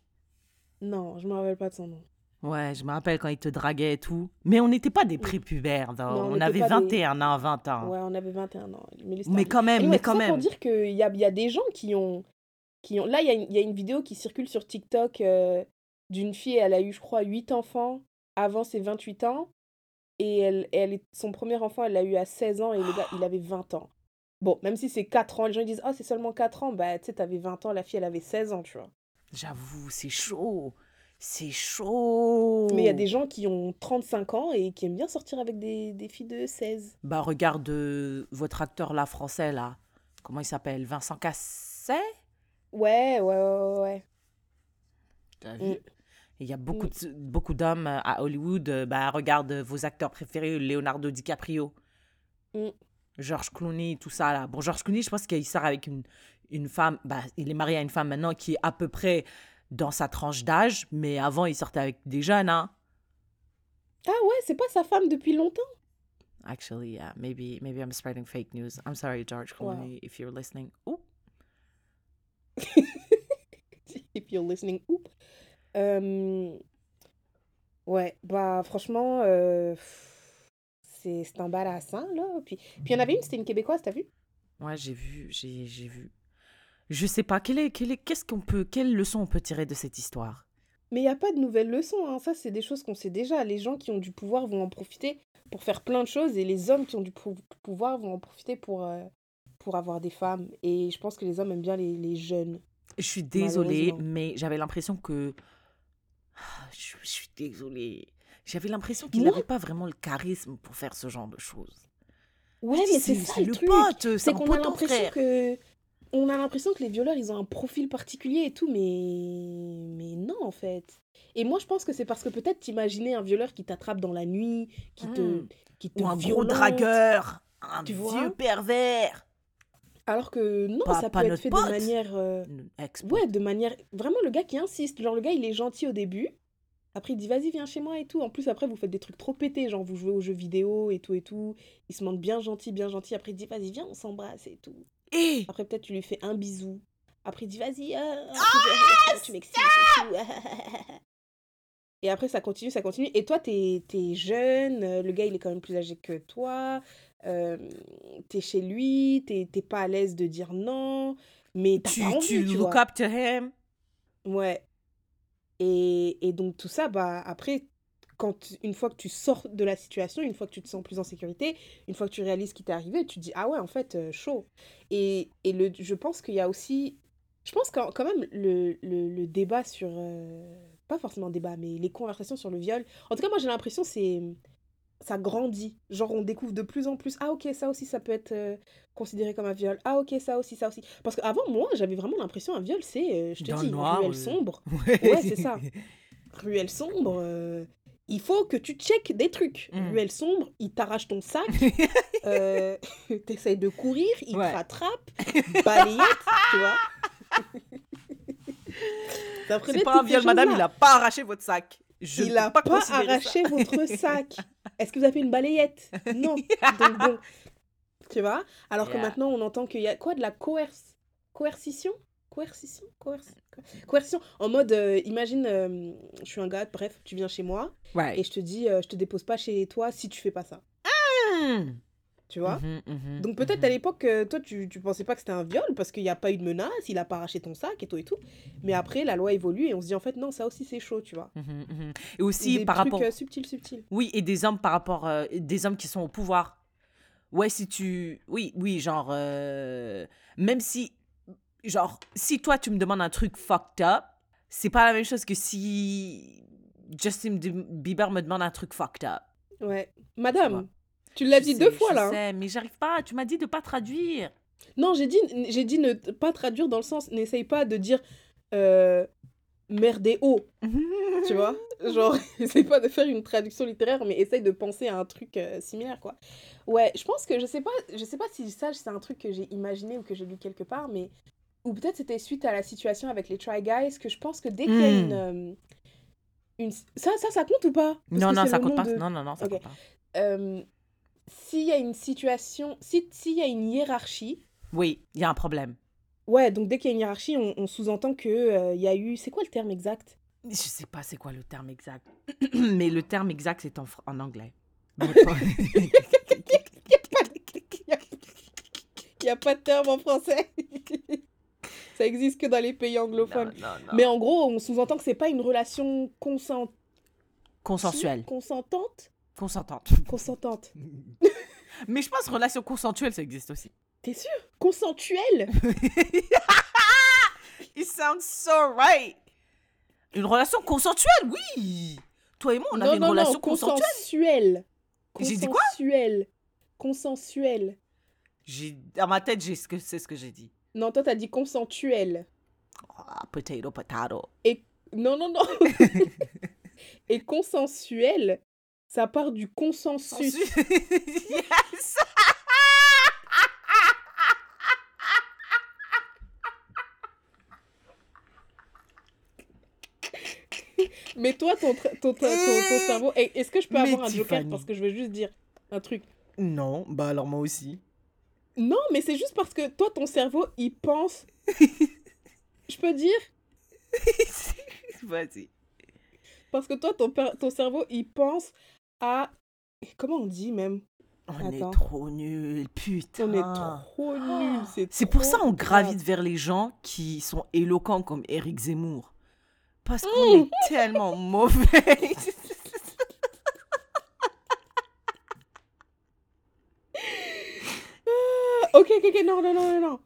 Non, je me rappelle pas de son nom. Ouais, je me rappelle quand il te draguait et tout. Mais on n'était pas des prépubères, non. Non, on on, avait pas des- 21 ans, 20 ans. Ouais, on avait 21 ans. Mais, mais quand même, Anyway, mais quand ça même. pour dire qu'il y a, y a des gens qui ont, qui ont... Là, il y, a une- il y a une vidéo qui circule sur TikTok euh, d'une fille, elle a eu, je crois, 8 enfants avant ses 28 ans. Et elle, elle est, son premier enfant, elle l'a eu à 16 ans et le gars, il avait 20 ans. Bon, même si c'est 4 ans, les gens ils disent, oh, c'est seulement 4 ans. Bah, tu sais, t'avais 20 ans, la fille, elle avait 16 ans, tu vois. J'avoue, c'est chaud. C'est chaud. Mais il y a des gens qui ont 35 ans et qui aiment bien sortir avec des, des filles de 16. Bah, regarde euh, votre acteur là, français, là. Comment il s'appelle? Vincent Cassel? Ouais, ouais, ouais, ouais, ouais. T'as Mm. vu? Il y a beaucoup de- beaucoup d'hommes euh, à Hollywood. euh, Bah, regarde vos acteurs préférés, Leonardo DiCaprio. Mm. George Clooney, tout ça là. Bon, George Clooney, je pense qu'il sort avec une, une femme. Bah, il est marié à une femme maintenant qui est à peu près dans sa tranche d'âge, mais avant, il sortait avec des jeunes, hein. Ah ouais, c'est pas sa femme depuis longtemps? Actually, yeah, maybe maybe I'm spreading fake news. I'm sorry, George Clooney, if you're listening. Ouh. <laughs> If you're listening, oup. Euh, Ouais, bah franchement, euh, c'est embarrassant, là. Puis puis il y en avait une, c'était une Québécoise, t'as vu? Ouais, j'ai vu, j'ai vu. Je sais pas quelle est quelle est qu'est-ce qu'on peut quelle leçon on peut tirer de cette histoire? Mais il n'y a pas de nouvelles leçons, hein. Ça, c'est des choses qu'on sait déjà. Les gens qui ont du pouvoir vont en profiter pour faire plein de choses et les hommes qui ont du pou- pouvoir vont en profiter pour, euh, pour avoir des femmes. Et je pense que les hommes aiment bien les, les jeunes. Je suis désolée, mais j'avais l'impression que Ah, je, je suis désolée. J'avais l'impression qu'il n'avait pas vraiment le charisme pour faire ce genre de choses. Ouais, mais c'est ça le truc. pote, c'est qu'on a pote l'impression frère. que on a l'impression que les violeurs ils ont un profil particulier et tout mais mais non en fait. Et moi je pense que c'est parce que peut-être t'imaginais un violeur qui t'attrape dans la nuit, qui te Hmm. qui te Ou un gros violente. dragueur, un Tu vieux pervers. Alors que non, Pas- ça pas peut être fait pote. de manière euh, ouais, de manière vraiment le gars qui insiste, genre le gars il est gentil au début. Après il dit vas-y viens chez moi et tout. En plus après vous faites des trucs trop pétés, genre vous jouez aux jeux vidéo et tout et tout. Il se montre bien gentil, bien gentil. Après il dit vas-y viens on s'embrasse et tout. Et Après, peut-être tu lui fais un bisou. Après, il dit vas-y, euh, Ah, tu m'excites <laughs> et après, ça continue, ça continue. Et toi, t'es es jeune, le gars, il est quand même plus âgé que toi. Euh, t'es chez lui, t'es pas à l'aise de dire non. Mais tu, pas envie, tu tu look vois. up to him. Ouais. Et, et donc, tout ça, bah, après, quand une fois que tu sors de la situation, une fois que tu te sens plus en sécurité, une fois que tu réalises ce qui t'est arrivé, tu te dis ah ouais en fait euh, chaud. Et, et le, je pense qu'il y a aussi, je pense quand, quand même le, le, le débat sur, euh, pas forcément débat, mais les conversations sur le viol. En tout cas moi j'ai l'impression c'est ça grandit. Genre on découvre de plus en plus ah ok ça aussi ça peut être euh, considéré comme un viol. Ah ok ça aussi ça aussi. Parce qu'avant moi j'avais vraiment l'impression un viol c'est euh, je te Dans dis noir, ruelle sombre. <laughs> Ouais, Ouais, c'est ça. Ruelle sombre, euh, il faut que tu checkes des trucs. Mm. Ruelle sombre, il t'arrache ton sac, <laughs> euh, <laughs> t'essayes de courir, il Ouais. te rattrape, balayette, tu vois. <laughs> C'est pas un viol, madame, il a pas arraché votre sac. Je Il a pas, ça. arraché votre sac. Est-ce que vous avez fait une balayette? Non. Donc bon, tu vois? Alors que maintenant, on entend qu'il y a quoi de la coerce... coercition? Coercition? Coerci- co- Coercition. En mode, euh, imagine, euh, je suis un gars, bref, tu viens chez moi Ouais. et je te dis, euh, je te dépose pas chez toi si tu fais pas ça. Hmm. Tu vois Mhm, mhm, Donc peut-être mhm. à l'époque, toi, tu, tu pensais pas que c'était un viol parce qu'il n'y a pas eu de menace, il a pas arraché ton sac et tout et tout. Mais après, la loi évolue et on se dit, en fait, non, ça aussi, c'est chaud, tu vois. Et aussi Des par trucs rapport. subtils, subtils. Oui, et des hommes par rapport. euh, des hommes qui sont au pouvoir. Ouais, si tu. Oui, oui, genre. euh, Même si. Genre, si toi, tu me demandes un truc fucked up, c'est pas la même chose que si Justin Bieber me demande un truc fucked up. Ouais. Madame, tu l'as dit sais, deux fois je là. hein. sais, mais j'arrive pas. Tu m'as dit de pas traduire. Non, j'ai dit, j'ai dit ne pas traduire dans le sens, n'essaye pas de dire euh, merdéo, <laughs> tu vois? Genre, <laughs> essaye pas de faire une traduction littéraire, mais essaye de penser à un truc euh, similaire, quoi. Ouais, je pense que, je sais pas, je sais pas si ça, c'est un truc que j'ai imaginé ou que j'ai lu quelque part, mais... Ou peut-être c'était suite à la situation avec les Try Guys, que je pense que dès qu'il y a Hmm. une... euh, une... Ça, ça, ça compte ou pas? Parce Non, non, ça compte pas. de- Non, non, non, ça compte pas. euh, s'il y a une situation, si- s'il y a une hiérarchie, Oui, il y a un problème. ouais, donc dès qu'il y a une hiérarchie, on, on sous-entend que euh, y a eu, c'est quoi le terme exact? Je sais pas c'est quoi le terme exact. <clears throat> mais le terme exact, c'est en, en anglais. <laughs> Il y a pas de terme en français. <laughs> Ça existe que dans les pays anglophones. non, non. Mais en gros, on sous-entend que c'est pas une relation consent... Consensuelle. consentante, Consentante. consentante. <laughs> Mais je pense relation consensuelle, ça existe aussi. T'es sûr? Consensuelle <laughs> It sounds so right. Une relation consensuelle, oui. Toi et moi, on Non, avait une relation non, consensuelle. consensuelle. J'ai dit quoi? Consensuelle. Consensuelle. J'ai dans ma tête, j'ai ce que c'est ce que j'ai dit. Non, toi, t'as dit consensuel. Ah, potato, potato. Non, non, non. <laughs> Et consensuel, ça part du consensus. <laughs> yes. Mais toi, ton, ton, ton, ton- <laughs> cerveau. Est-ce que je peux Mais avoir un joker? Parce que je veux juste dire un truc. Non, bah alors moi aussi. Non, mais c'est juste parce que toi, ton cerveau, il pense. <laughs> je peux dire? <laughs> Vas-y. Parce que toi, ton, ton cerveau, il pense à. Comment on dit même? On Attends. est trop nuls, putain. On est trop nuls. <gasps> C'est C'est pour ça on grave. gravite vers les gens qui sont éloquents comme Éric Zemmour. Parce qu'on est tellement <laughs> mauvais. Ok, non, non, non, non, non.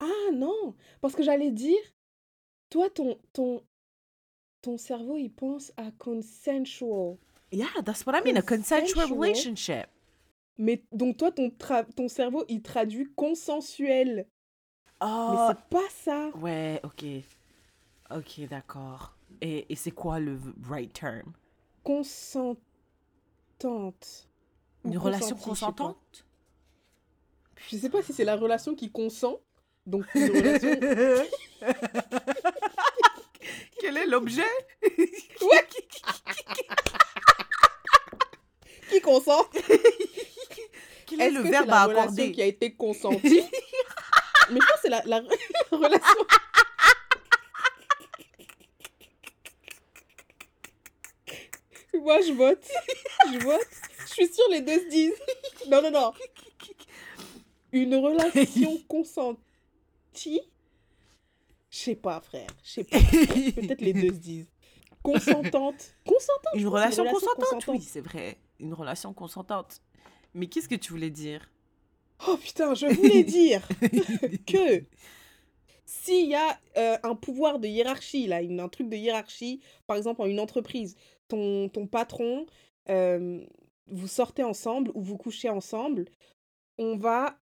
Ah non, parce que j'allais dire, toi, ton, ton, ton cerveau, il pense à consensual. yeah, that's what I mean, a consensual relationship. Mais donc toi, ton, tra- ton cerveau, il traduit consensuel. Mais Oh, c'est pas ça. ouais, ok. Ok, d'accord. Et, et c'est quoi le right term? Consentante. Une relation consentante? Je sais pas si c'est la relation qui consent. Donc une relation... <laughs> Quel est l'objet? qui consent? Quel est le que verbe la à relation accorder? qui a été consentie? Mais je pense que c'est la, la- <laughs> la relation... Moi, je vote. Je vote. Je suis sûre les deux se disent. Non, non, non. Une relation <laughs> consentie? Je sais pas, frère. Je sais pas. Peut-être les deux se disent. consentante. <laughs> Consentante? Une relation consentante, oui, c'est vrai. Une relation consentante. Mais qu'est-ce que tu voulais dire? Oh putain, je voulais <laughs> dire que s'il y a euh, un pouvoir de hiérarchie, là, une- un truc de hiérarchie, par exemple en une entreprise, ton, ton patron, euh, vous sortez ensemble ou vous couchez ensemble, on va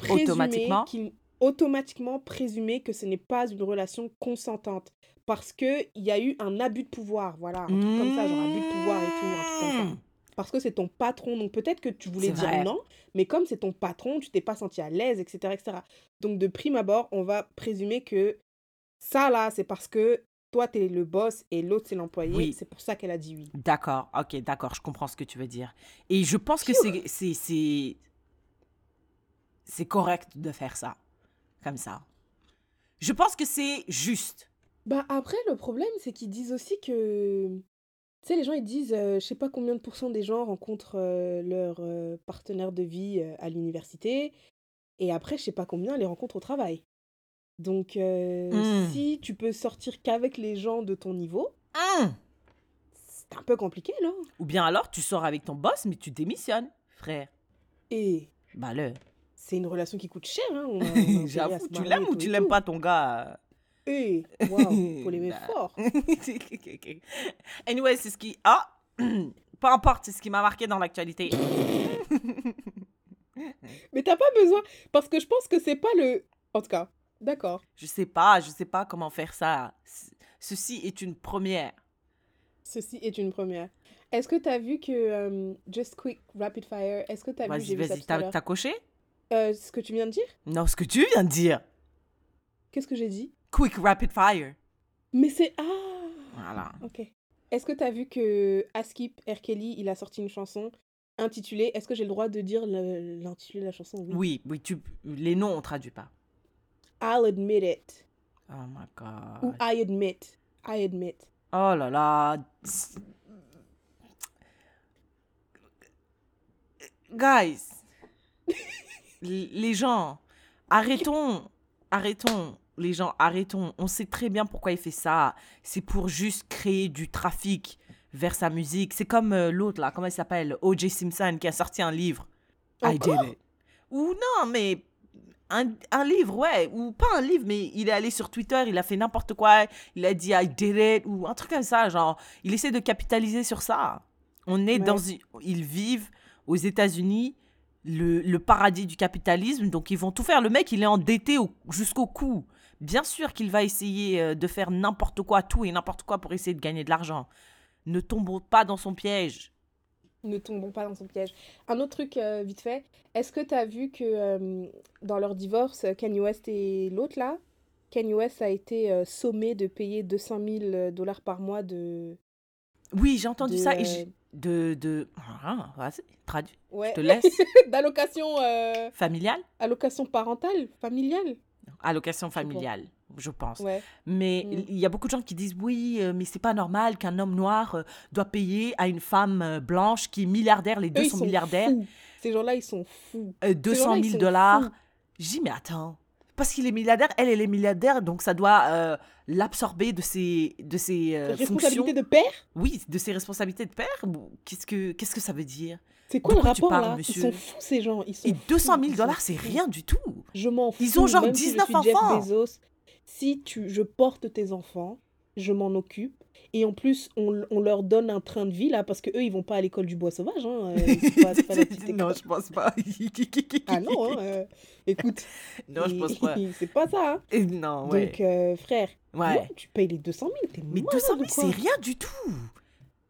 présumer Automatiquement présumer que ce n'est pas une relation consentante. Parce qu'il y a eu un abus de pouvoir, voilà, un truc comme ça, genre abus de pouvoir et tout, un truc comme ça Mmh. parce que c'est ton patron. Donc peut-être que tu voulais C'est dire vrai. non, mais comme c'est ton patron, tu t'es pas senti à l'aise, etc., etc. Donc de prime abord, on va présumer que ça là, c'est parce que toi t'es le boss et l'autre c'est l'employé. Oui. C'est pour ça qu'elle a dit oui. D'accord, ok, d'accord, je comprends ce que tu veux dire. Et je pense que c'est, c'est, correct de faire ça, comme ça. Je pense que c'est juste. Bah après, le problème, c'est qu'ils disent aussi que... Tu sais, les gens, ils disent, euh, je sais pas combien de pourcents des gens rencontrent euh, leur euh, partenaire de vie à l'université, et après, je sais pas combien les rencontrent au travail. Donc, euh, Mm. si tu peux sortir qu'avec les gens de ton niveau, Hum. c'est un peu compliqué, là. Ou bien alors, tu sors avec ton boss, mais tu démissionnes, frère. Et Bah le. C'est une relation qui coûte cher, hein. on a- on a intérêt à J'avoue, se tu l'aimes ou tu l'aimes pas ton gars? Et, waouh, faut l'aimer <laughs> Bah. fort. <laughs> anyway, c'est ce qui. Ah <clears throat> Peu importe, c'est ce qui m'a marqué dans l'actualité. <laughs> Mais t'as pas besoin, parce que je pense que c'est pas le... En tout cas, d'accord. Je sais pas, je sais pas comment faire ça. Ceci est une première. Ceci est une première. Est-ce que tu as vu que euh, Just Quick Rapid Fire, est-ce que tu as vu, Vas-y, j'ai vu ça vas-y, t'as t'as coché? Euh, ce que tu viens de dire? Non, ce que tu viens de dire. Qu'est-ce que j'ai dit? Quick Rapid Fire. Mais c'est... Ah Voilà. Ok. Est-ce que tu as vu que Askip R. Kelly, il a sorti une chanson intitulée... Est-ce que j'ai le droit de dire l'intitulé de la chanson? Oui. Oui, oui, tu... les noms, on traduit pas. I'll admit it. Oh my Ou god. I admit. I admit. Oh là là. Guys. <laughs> Les gens, arrêtons. Arrêtons. Les gens, arrêtons. On sait très bien pourquoi il fait ça. C'est pour juste créer du trafic vers sa musique. C'est comme euh, l'autre là, comment il s'appelle? O.J. Simpson qui a sorti un livre. I did it. Ou non, mais un, un livre, ouais. Ou pas un livre, mais il est allé sur Twitter, il a fait n'importe quoi. Il a dit I did it. Ou un truc comme ça. Genre, il essaie de capitaliser sur ça. On est Ouais. dans. Ils vivent aux États-Unis le, le paradis du capitalisme. Donc, ils vont tout faire. Le mec, il est endetté au- jusqu'au cou. Bien sûr qu'il va essayer euh, de faire n'importe quoi, tout et n'importe quoi pour essayer de gagner de l'argent. Ne tombons pas dans son piège. Ne tombons pas dans son piège. Un autre truc, euh, vite fait. Est-ce que tu as vu que euh, dans leur divorce, Kanye West et l'autre là, Kanye West a été euh, sommé de payer 200 000 dollars par mois de... Oui, j'ai entendu de, ça. Et de. de... Ah, vas-y, traduis. ouais, Je te laisse. <laughs> d'allocation euh, Familiale? allocation parentale, familiale. Allocation familiale, je pense. Ouais. Mais Mm. il y a beaucoup de gens qui disent oui, euh, mais c'est pas normal qu'un homme noir euh, doit payer à une femme blanche qui est milliardaire, les deux Eux, sont, sont milliardaires, fous. Ces gens-là, ils sont fous. euh, 200 gens-là, ils 000 sont dollars. J'ai mais attends, parce qu'il est milliardaire, elle, elle est milliardaire, donc ça doit euh, l'absorber de ses, de ses euh, fonctions. Responsabilité de père? Oui, de ses responsabilités de père. Qu'est-ce que, qu'est-ce que ça veut dire? C'est quoi le tu rapport parles, là? Monsieur? Ils sont fous ces gens. Ils sont Et fous, 200 000 ils sont dollars, c'est rien du tout. Je m'en fous. Ils ont genre même si je 19 suis Jeff enfants. Bezos, si tu, je porte tes enfants, je m'en occupe. Et en plus, on, on leur donne un train de vie là, parce que eux, ils vont pas à l'école du bois sauvage. Hein. euh, pas- pas <laughs> non, je pense pas. Ah non, hein, euh, écoute. <laughs> Non, je pense pas. <laughs> c'est pas ça. hein. Et Non, ouais. Donc, euh, frère, ouais. tu payes les 200 000, t'es Mais malade 200 ou 000, quoi c'est rien du tout.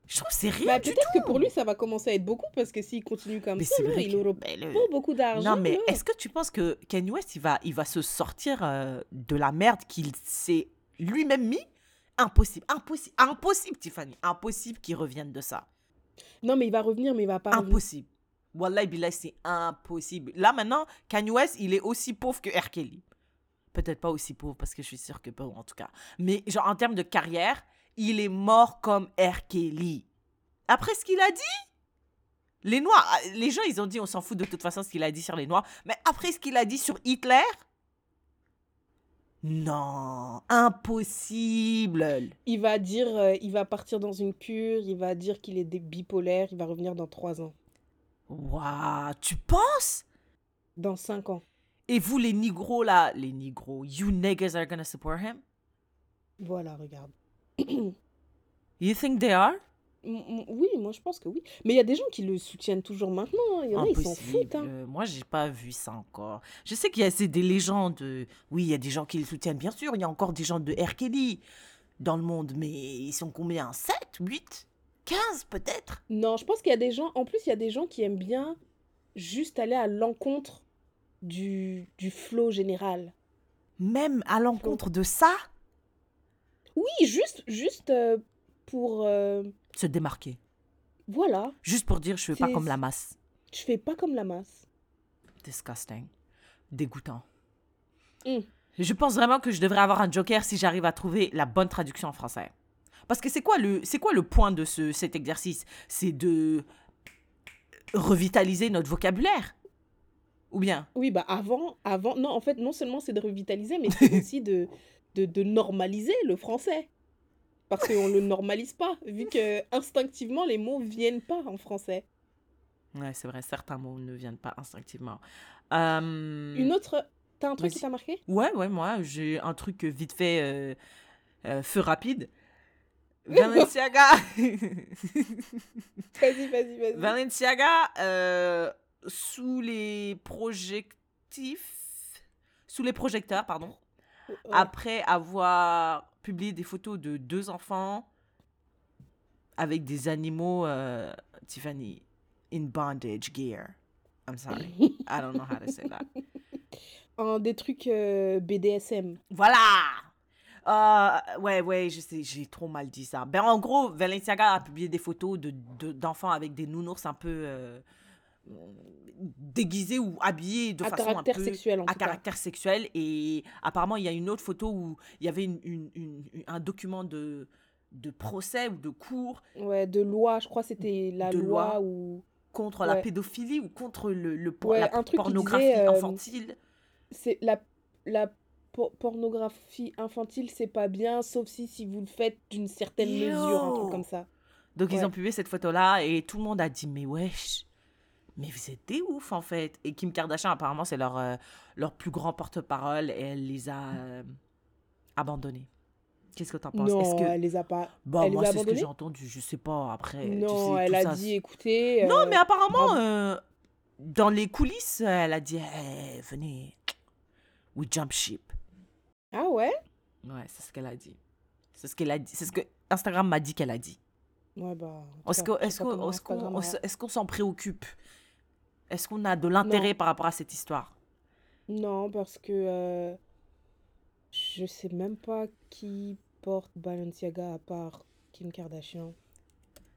Je trouve que c'est rien Bah, du peut-être tout. que pour lui, ça va commencer à être beaucoup, parce que s'il continue comme Mais ça, là, il aura le- beaucoup d'argent. Non, mais est-ce que tu penses que Kanye West, il va, il va se sortir euh, de la merde qu'il s'est lui-même mis Impossible, impossible, impossible, Tiffany. Impossible qu'il revienne de ça. Non, mais il va revenir, mais il va pas revenir. Impossible. Wallah, billah, c'est impossible. Là, maintenant, Kanye West, il est aussi pauvre que R. Kelly. Peut-être pas aussi pauvre, parce que je suis sûre que pas, en tout cas. Mais, genre, en termes de carrière, il est mort comme R. Kelly. Après ce qu'il a dit, les Noirs, ah, les gens, ils ont dit, on s'en fout de toute façon ce qu'il a dit sur les Noirs. Mais après ce qu'il a dit sur Hitler, Non, impossible. Il va dire, euh, il va partir dans une cure, il va dire qu'il est bipolaire, il va revenir dans trois ans, Waouh, tu penses? Dans cinq ans. Et vous, les nigros, là, les nigros, you niggas are gonna support him? Voilà, regarde. You think they are? Oui, moi je pense que oui. Mais il y a des gens qui le soutiennent toujours maintenant. hein. Il y en a, ils s'en foutent. hein. Euh, Moi, j'ai pas vu ça encore. Je sais qu'il y a c'est des légendes. euh, Oui, il y a des gens qui le soutiennent, bien sûr. Il y a encore des gens de R. Kelly dans le monde, mais ils sont combien? 7, 8, 15 peut-être? Non, je pense qu'il y a des gens. En plus, il y a des gens qui aiment bien juste aller à l'encontre du, du flow général. Même à l'encontre de ça, Oui, juste, juste euh, pour. euh, se démarquer. voilà, Juste pour dire, je fais pas comme la masse. je fais pas comme la masse. Disgusting. Dégoûtant. Mm. Je pense vraiment que je devrais avoir un joker si j'arrive à trouver la bonne traduction en français. Parce que c'est quoi le, c'est quoi le point de ce, cet exercice? C'est de revitaliser notre vocabulaire? Ou bien? Oui, bah avant, avant. Non, en fait, non seulement c'est de revitaliser, mais c'est <laughs> aussi de, de, de normaliser le français. Parce qu'on le normalise pas, vu que instinctivement, les mots viennent pas en français. Ouais, c'est vrai, certains mots ne viennent pas instinctivement. Euh, Une autre. T'as un truc qui t'a marqué? Ouais, ouais, moi, j'ai un truc vite fait, euh, euh, feu rapide. <laughs> Valenciaga <laughs> Vas-y, vas-y, vas-y. Valenciaga, sous les projectifs, sous les projecteurs, pardon, Ouais. après avoir publié des photos de deux enfants avec des animaux, euh, Tiffany, in bondage gear. I'm sorry, I don't know how to say that. <laughs> Un des trucs euh, BDSM. Voilà. Euh, ouais, ouais, je sais, j'ai trop mal dit ça. Ben, en gros, Valenciaga a publié des photos de, de- d'enfants avec des nounours un peu euh, déguisés ou habillés de À façon caractère un peu sexuel, en à tout cas. caractère sexuel. Et apparemment, il y a une autre photo où il y avait une, une- une- une- un document de, de procès ou de cours Ouais, de loi, je crois c'était la loi, loi. ou. contre la pédophilie ou contre le, le por- Ouais, la un truc qui pornographie disait, euh, infantile. C'est la, la po- pornographie infantile, c'est pas bien, sauf si, si vous le faites d'une certaine mesure, un truc comme ça. Donc, ils ont publié cette photo-là et tout le monde a dit Mais wesh, mais vous êtes des ouf en fait. Et Kim Kardashian, apparemment, c'est leur, euh, leur plus grand porte-parole et elle les a euh, abandonnés. Qu'est-ce que t'en penses? Non, Est-ce que. elle les a pas. Bah, elle moi, c'est ce que j'ai entendu. Je sais pas. Après. tu Non, sais, elle tout a ça, dit, écoutez. Non, euh, mais apparemment, euh, dans les coulisses, elle a dit Eh, venez, we jump ship. Ah ouais? Ouais, c'est ce qu'elle a dit. C'est ce qu'elle a dit. C'est ce que Instagram m'a dit qu'elle a dit. Ouais, bah. qu'on est-ce qu'on s'en préoccupe? Est-ce qu'on a de l'intérêt par rapport à cette histoire? Non, parce que euh, je sais même pas qui porte Balenciaga à part Kim Kardashian.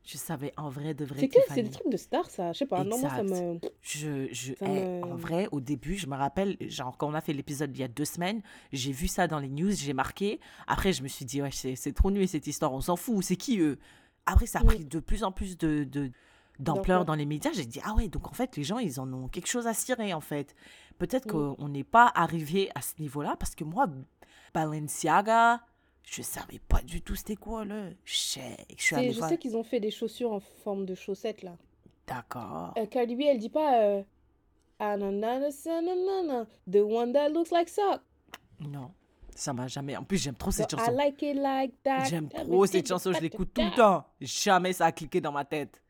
Je savais en vrai de vrai. C'est que c'est des trucs de star, ça. Je sais pas. Non, moi, ça me. Je, je, Ça eh, me- en vrai, au début, je me rappelle, genre, quand on a fait l'épisode il y a deux semaines, j'ai vu ça dans les news, j'ai marqué. Après, je me suis dit, ouais, c'est c'est trop nul cette histoire, on s'en fout, c'est qui eux? Après, ça a Mm. pris de plus en plus de, de- d'ampleur dans les médias. J'ai dit, ah ouais, donc en fait, les gens, ils en ont quelque chose à cirer, en fait. Peut-être qu'on n'est pas arrivé à ce niveau-là, parce que moi, Balenciaga, je savais pas du tout c'était quoi, là. Je sais, je sais qu'ils ont fait des chaussures en forme de chaussettes, là. D'accord. Euh, Cardi B, elle dit pas. Euh, the one that looks like sock. Non, ça m'a jamais. En plus, j'aime trop cette chanson. I like it like that. J'aime trop cette chanson, je l'écoute tout le temps. Jamais ça a cliqué dans ma tête.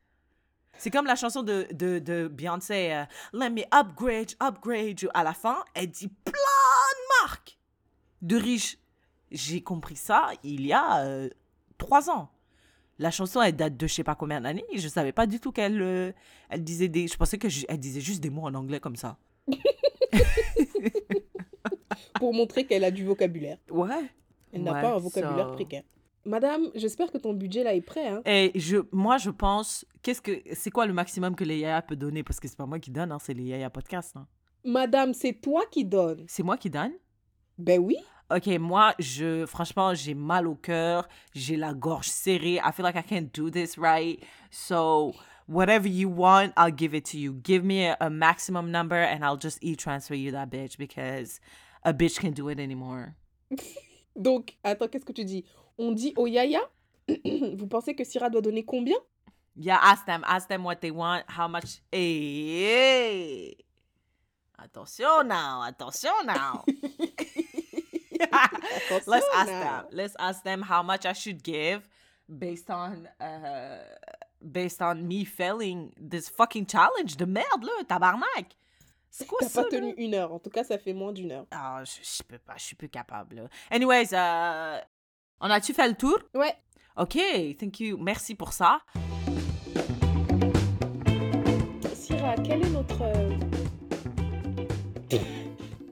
C'est comme la chanson de, de, de Beyoncé, euh, Let me upgrade, upgrade you. À la fin, elle dit plein de marques de riches. J'ai compris ça il y a euh, trois ans. La chanson, elle date de je sais pas combien d'années. Je savais pas du tout qu'elle euh, elle disait des. Je pensais qu'elle disait juste des mots en anglais comme ça. <laughs> Pour montrer qu'elle a du vocabulaire. Ouais. Elle n'a Ouais, pas un vocabulaire so- précaire. Madame, j'espère que ton budget là est prêt. Hein. Et je, moi, je pense, qu'est-ce que, c'est quoi le maximum que les Yaya peut donner? Parce que c'est pas moi qui donne, hein, c'est les Yaya Podcast. hein. Madame, c'est toi qui donnes. C'est moi qui donne? Ben oui. Ok, moi, je, franchement, j'ai mal au cœur, j'ai la gorge serrée. I feel like I can't do this right. So, whatever you want, I'll give it to you. Give me a, a maximum number and I'll just e-transfer you that bitch because a bitch can't do it anymore. <laughs> Donc, attends, qu'est-ce que tu dis? On dit au yaya? <clears throat> Vous pensez que Syrah doit donner combien? Yeah, ask them. Ask them what they want, how much. Hey, hey. Attention now, attention now. <laughs> <laughs> Let's ask them. Let's ask them how much I should give based on uh based on me failing this fucking challenge de merde là, tabarnak. C'est quoi T'as ça? pas là? tenu une heure. En tout cas, ça fait moins d'une heure. Ah, je, je peux pas, je suis plus capable. Anyways, euh, on a-tu fait le tour? Ouais. Ok, thank you, merci pour ça. Syrah, quelle est notre euh,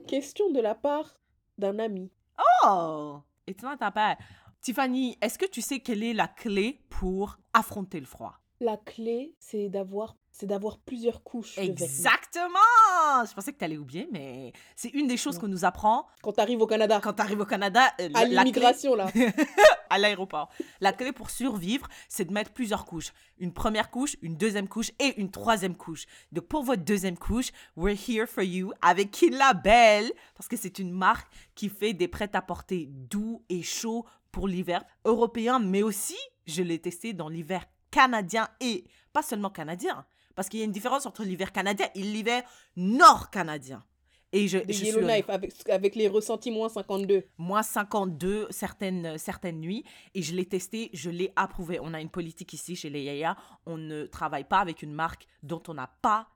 question de la part d'un ami? Oh, it's not that bad. Tiffany, est-ce que tu sais quelle est la clé pour affronter le froid? La clé, c'est d'avoir c'est d'avoir plusieurs couches. Exactement! Je pensais que tu allais oublier, mais c'est une des choses qu'on nous apprend Quand t'arrives au Canada, quand tu arrives au Canada. euh, à clé- l'immigration, là. <laughs> à l'aéroport. La clé pour survivre, c'est de mettre plusieurs couches. Une première couche, une deuxième couche et une troisième couche. Donc pour votre deuxième couche, we're here for you avec Kinla Belle parce que c'est une marque qui fait des prêt-à-porter doux et chauds pour l'hiver européen, mais aussi, je l'ai testé dans l'hiver canadien et pas seulement canadien, parce qu'il y a une différence entre l'hiver canadien et l'hiver nord-canadien. Et je, je suis Yellowknife avec, avec les ressentis moins 52. moins 52 certaines, certaines nuits et je l'ai testé, je l'ai approuvé. On a une politique ici chez les Yaya, on ne travaille pas avec une marque dont on n'a pas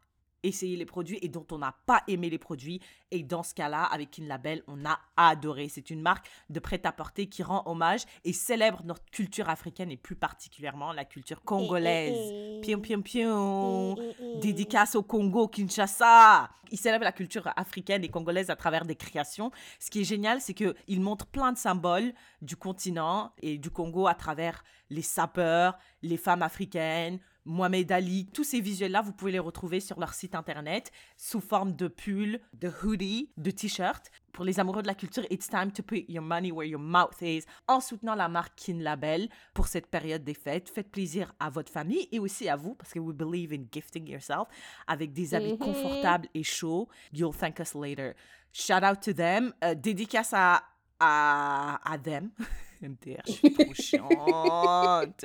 essayé les produits et dont on n'a pas aimé les produits. Et dans ce cas-là, avec Kin Label, on a adoré. C'est une marque de prêt-à-porter qui rend hommage et célèbre notre culture africaine et plus particulièrement la culture congolaise. Pion, pion, pion. Dédicace au Congo, Kinshasa. Il célèbre la culture africaine et congolaise à travers des créations. Ce qui est génial, c'est qu'il montre plein de symboles du continent et du Congo à travers les sapeurs, les femmes africaines, Mohamed Ali. Tous ces visuels-là, vous pouvez les retrouver sur leur site internet sous forme de pull, de hoodie, de t-shirt. Pour les amoureux de la culture, it's time to put your money where your mouth is en soutenant la marque Kin Label pour cette période des fêtes. Faites plaisir à votre famille et aussi à vous parce que we believe in gifting yourself avec des habits Mhm. confortables et chauds. You'll thank us later. Shout out to them. Euh, dédicace à, à, à them. <laughs> MDR, je suis trop <laughs> chiante.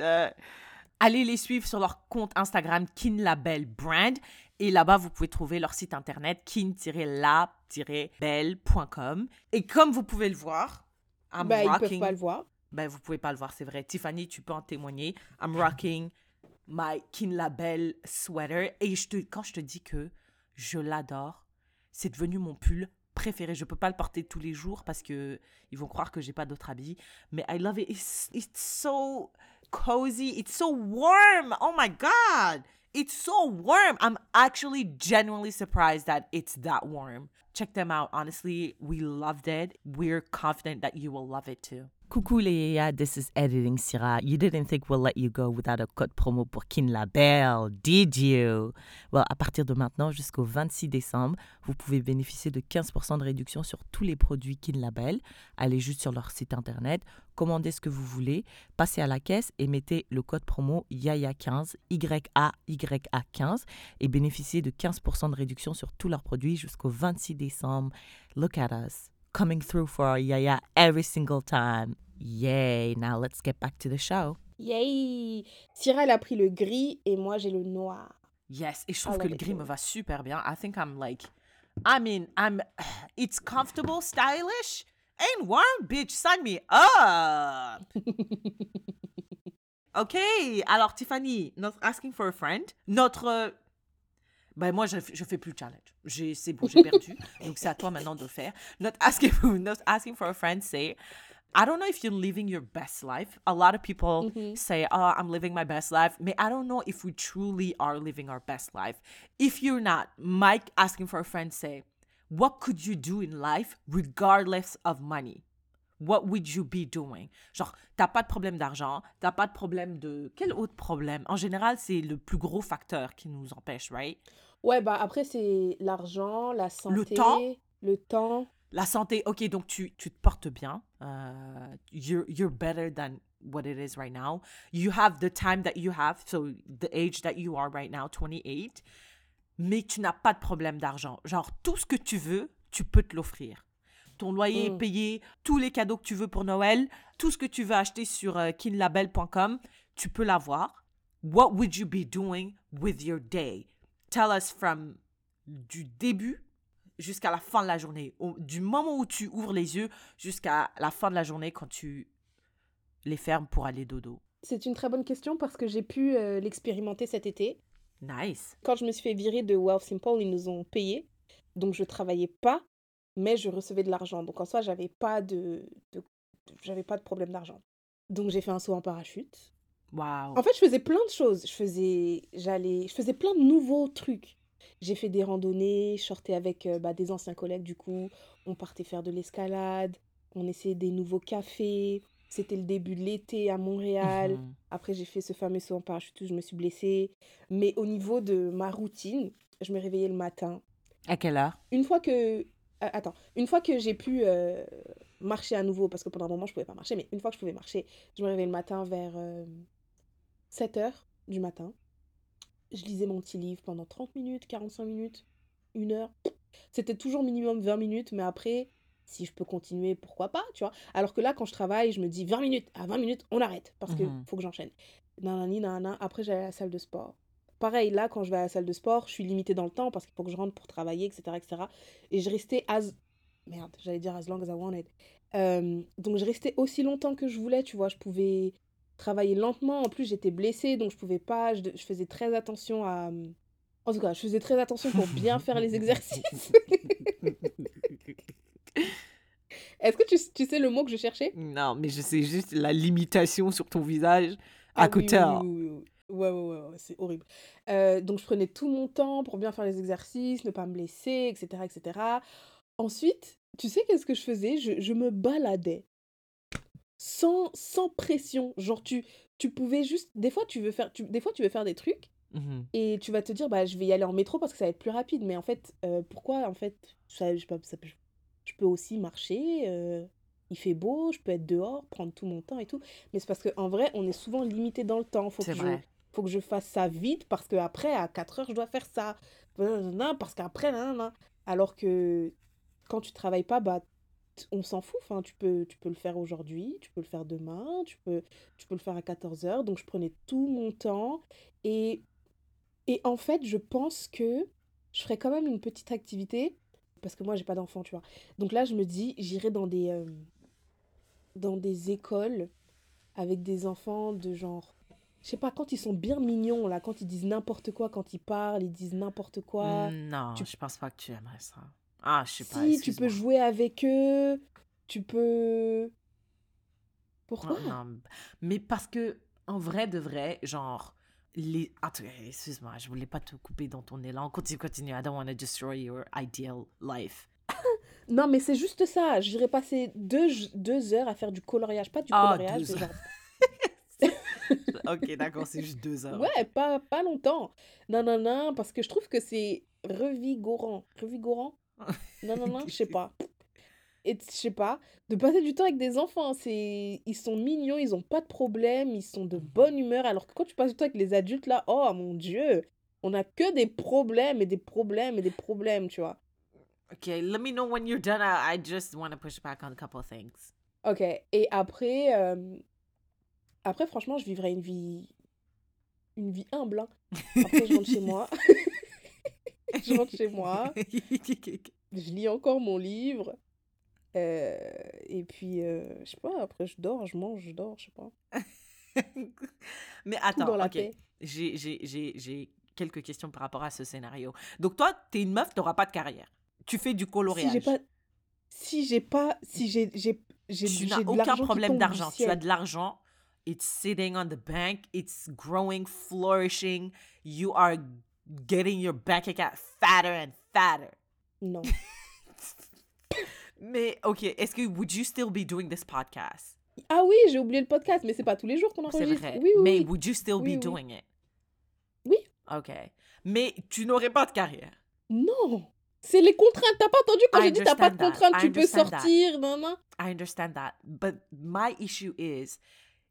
Allez les suivre sur leur compte Instagram Kin Label Brand. Et là-bas, vous pouvez trouver leur site internet kin-lab-belle.com. Et comme vous pouvez le voir, I'm Bah, ils peuvent rocking. pas le voir. Ben, vous pouvez pas le voir, c'est vrai. Tiffany, tu peux en témoigner. I'm rocking my Kin Label sweater. Et je te, quand je te dis que je l'adore, c'est devenu mon pull préféré. Je peux pas le porter tous les jours parce que ils vont croire que j'ai pas d'autres habits. Mais I love it. It's, it's so cozy. It's so warm. Oh my God. It's so warm. I'm actually genuinely surprised that it's that warm. Check them out. Honestly, we loved it. We're confident that you will love it too. Yaya, this is Editing Syrah. You didn't think we'll let you go without a code promo pour Kin Label, did you? Well, à partir de maintenant jusqu'au 26 décembre, vous pouvez bénéficier de 15% de réduction sur tous les produits Kin Label. Allez juste sur leur site internet, commandez ce que vous voulez, passez à la caisse et mettez le code promo YAYA15, Y-A-Y-A15 et bénéficiez de 15% de réduction sur tous leurs produits jusqu'au 26 décembre. Look at us, coming through for our Yaya every single time. Yay! Now let's get back to the show. Yay Syrah, elle a pris le gris et moi, j'ai le noir. Yes, et je trouve I que le gris me va super bien. I think I'm like, I mean, I'm, <sighs> it's comfortable, stylish, and warm, bitch. Sign me up. <laughs> ok, alors Tiffany, not asking for a friend. Notre, ben moi je, je fais plus le challenge. J'ai, c'est bon, j'ai perdu. <laughs> donc c'est à toi maintenant de le faire. Not asking, not asking for a friend, say. I don't know if you're living your best life. A lot of people mm-hmm. say, "Oh, I'm living my best life." But I don't know if we truly are living our best life. If you're not, Mike asking for a friend say, "What could you do in life regardless of money?" What would you be doing? Genre, t'as pas de problème d'argent, t'as pas de problème de... Quel autre problème? En général, c'est le plus gros facteur qui nous empêche, right? Ouais, bah après, c'est l'argent, la santé, temps. le temps. La santé, ok, donc tu, tu te portes bien. Euh, you're, you're better than what it is right now. You have the time that you have, so the age that you are right now, 28. Mais tu n'as pas de problème d'argent. Genre, tout ce que tu veux, tu peux te l'offrir. Ton loyer Mm. est payé, tous les cadeaux que tu veux pour Noël, tout ce que tu veux acheter sur euh, kinlabel.com, tu peux l'avoir. What would you be doing with your day? Tell us from du début jusqu'à la fin de la journée. Au- du moment où tu ouvres les yeux jusqu'à la fin de la journée quand tu les fermes pour aller dodo. C'est une très bonne question parce que j'ai pu euh, l'expérimenter cet été. Nice. Quand je me suis fait virer de Wealth Simple, ils nous ont payé. Donc je travaillais pas, mais je recevais de l'argent. Donc en soi, j'avais pas de, de- de- j'avais pas de problème d'argent. Donc j'ai fait un saut en parachute. Wow. En fait, je faisais plein de choses. Je faisais, j'allais, je faisais plein de nouveaux trucs. J'ai fait des randonnées, je sortais avec euh, bah, des anciens collègues du coup. On partait faire de l'escalade, on essayait des nouveaux cafés. C'était le début de l'été à Montréal. Mhm. Après, j'ai fait ce fameux saut en parachute où je me suis blessée. Mais au niveau de ma routine, je me réveillais le matin. À quelle heure? Une fois que... euh, Attends, une fois que j'ai pu euh, marcher à nouveau, parce que pendant un moment, je pouvais pas marcher, mais une fois que je pouvais marcher, je me réveillais le matin vers 7 heures du matin. Je lisais mon petit livre pendant 30 minutes, 45 minutes, une heure. C'était toujours minimum 20 minutes, mais après, si je peux continuer, pourquoi pas, tu vois? Alors que là, quand je travaille, je me dis 20 minutes, à 20 minutes, on arrête, parce que Mhm. faut que j'enchaîne. Nanani, nanana. Après, j'allais à la salle de sport. Pareil, là, quand je vais à la salle de sport, je suis limitée dans le temps parce qu'il faut que je rentre pour travailler, etc., etc. Et je restais as... Merde, j'allais dire as long as I wanted. Euh, donc, je restais aussi longtemps que je voulais, tu vois. Je pouvais travailler lentement. En plus, j'étais blessée, donc je pouvais pas... Je, je faisais très attention à... En tout cas, je faisais très attention pour bien faire les exercices. <laughs> Est-ce que tu, tu sais le mot que je cherchais? Non, mais je sais juste la limitation sur ton visage Ah à côté. oui, oui, oui. Ouais, ouais, ouais, ouais, c'est horrible. Euh, donc, je prenais tout mon temps pour bien faire les exercices, ne pas me blesser, etc., etc. Ensuite, tu sais qu'est-ce que je faisais? Je, je me baladais. Sans, sans pression. Genre, tu, tu pouvais juste... Des fois, tu veux faire, tu, des fois, tu veux faire des trucs Mhm. et tu vas te dire, bah, je vais y aller en métro parce que ça va être plus rapide. Mais en fait, euh, pourquoi, en fait, ça, je, pas, ça je peux aussi marcher, euh, il fait beau, je peux être dehors, prendre tout mon temps et tout. Mais c'est parce qu'en vrai, on est souvent limité dans le temps. Faut que vrai. Je, faut que je fasse ça vite parce qu'après, à 4 heures, je dois faire ça. Parce qu'après, alors que quand tu travailles pas, bah, on s'en fout. Enfin, tu peux, tu peux le faire aujourd'hui, tu peux le faire demain, tu peux, tu peux le faire à 14 heures. Donc, je prenais tout mon temps. Et, et en fait, je pense que je ferais quand même une petite activité. Parce que moi, j'ai pas d'enfant, tu vois. Donc là, je me dis, j'irai dans des, euh, dans des écoles avec des enfants de genre. Je sais pas, quand ils sont bien mignons, là, quand ils disent n'importe quoi, quand ils parlent, ils disent n'importe quoi. Mm, Non, tu- je pense pas que tu aimerais ça. Ah, je sais pas. Si, tu peux jouer avec eux, tu peux... Pourquoi? Non, non, mais parce que, en vrai de vrai, genre, les... Attends, excuse-moi, je voulais pas te couper dans ton élan. Continue, continue. I don't want to destroy your ideal life. <laughs> Non, mais c'est juste ça. J'irais passer deux, deux heures à faire du coloriage. Pas du Ah, coloriage, deux genre... <laughs> <laughs> ok, d'accord, c'est juste deux heures. Ouais, pas, pas longtemps. Non, non, non, parce que je trouve que c'est revigorant. Revigorant? <laughs> Non, non, non, je sais pas. Et je sais pas, de passer du temps avec des enfants, c'est ils sont mignons, ils ont pas de problème, ils sont de bonne humeur, alors que quand tu passes du temps avec les adultes là, oh mon Dieu, on a que des problèmes et des problèmes et des problèmes, tu vois. Ok, let me know when you're done. I, I just want to push back on a couple of things. Ok, et après, euh, après franchement, je vivrais une vie, une vie humble. hein. <laughs> Après, je rentre chez moi, <laughs> je rentre chez moi, je lis encore mon livre. euh, et puis, euh, je sais pas, après je dors, je mange, je dors, je sais pas. <laughs> Mais attends, ok. J'ai, quelques questions par rapport à ce scénario. Donc toi, t'es une meuf, t'auras pas de carrière. Tu fais du Si coloriage. j'ai pas, si j'ai pas, si j'ai, tu j'ai n'as aucun problème d'argent. Tu as de l'argent. It's sitting on the bank. It's growing, flourishing. You are getting your bank account fatter and fatter. No. <laughs> Mais ok, est-ce que would you still be doing this podcast? Ah oui, j'ai oublié le podcast, mais c'est pas tous les jours qu'on C'est enregistre. vrai. Oui, oui, Mais oui. would you still be doing it? Oui. Ok. Mais tu n'aurais pas de carrière. Non. C'est les contraintes. T'as pas entendu quand j'ai dit t'as pas de that. contraintes, tu peux that. sortir, non, non. I understand that. But my issue is,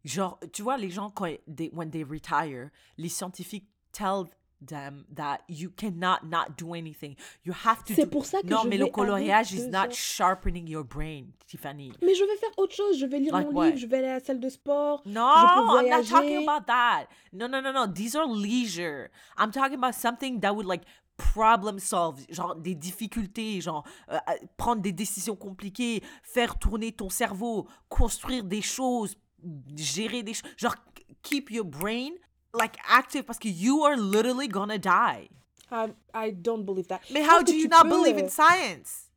genre, tu vois, les gens, quand they, when they retire, les scientifiques tell them that you cannot not do anything. You have to C'est do- pour ça que Non, je mais vais le coloriage is not sharpening your brain, Tiffany. Mais je vais faire autre chose. Je vais lire Like mon what? livre, je vais aller à la salle de sport. No, je peux I'm not talking about that. No, no, no, no. These are leisure. I'm talking about something that would like problem solve, genre des difficultés, genre euh, euh, prendre des décisions compliquées, faire tourner ton cerveau, construire des choses, gérer des choses, genre keep your brain like active parce que you are literally gonna die. I, I don't believe that. Mais how do you not peux, believe euh, in science?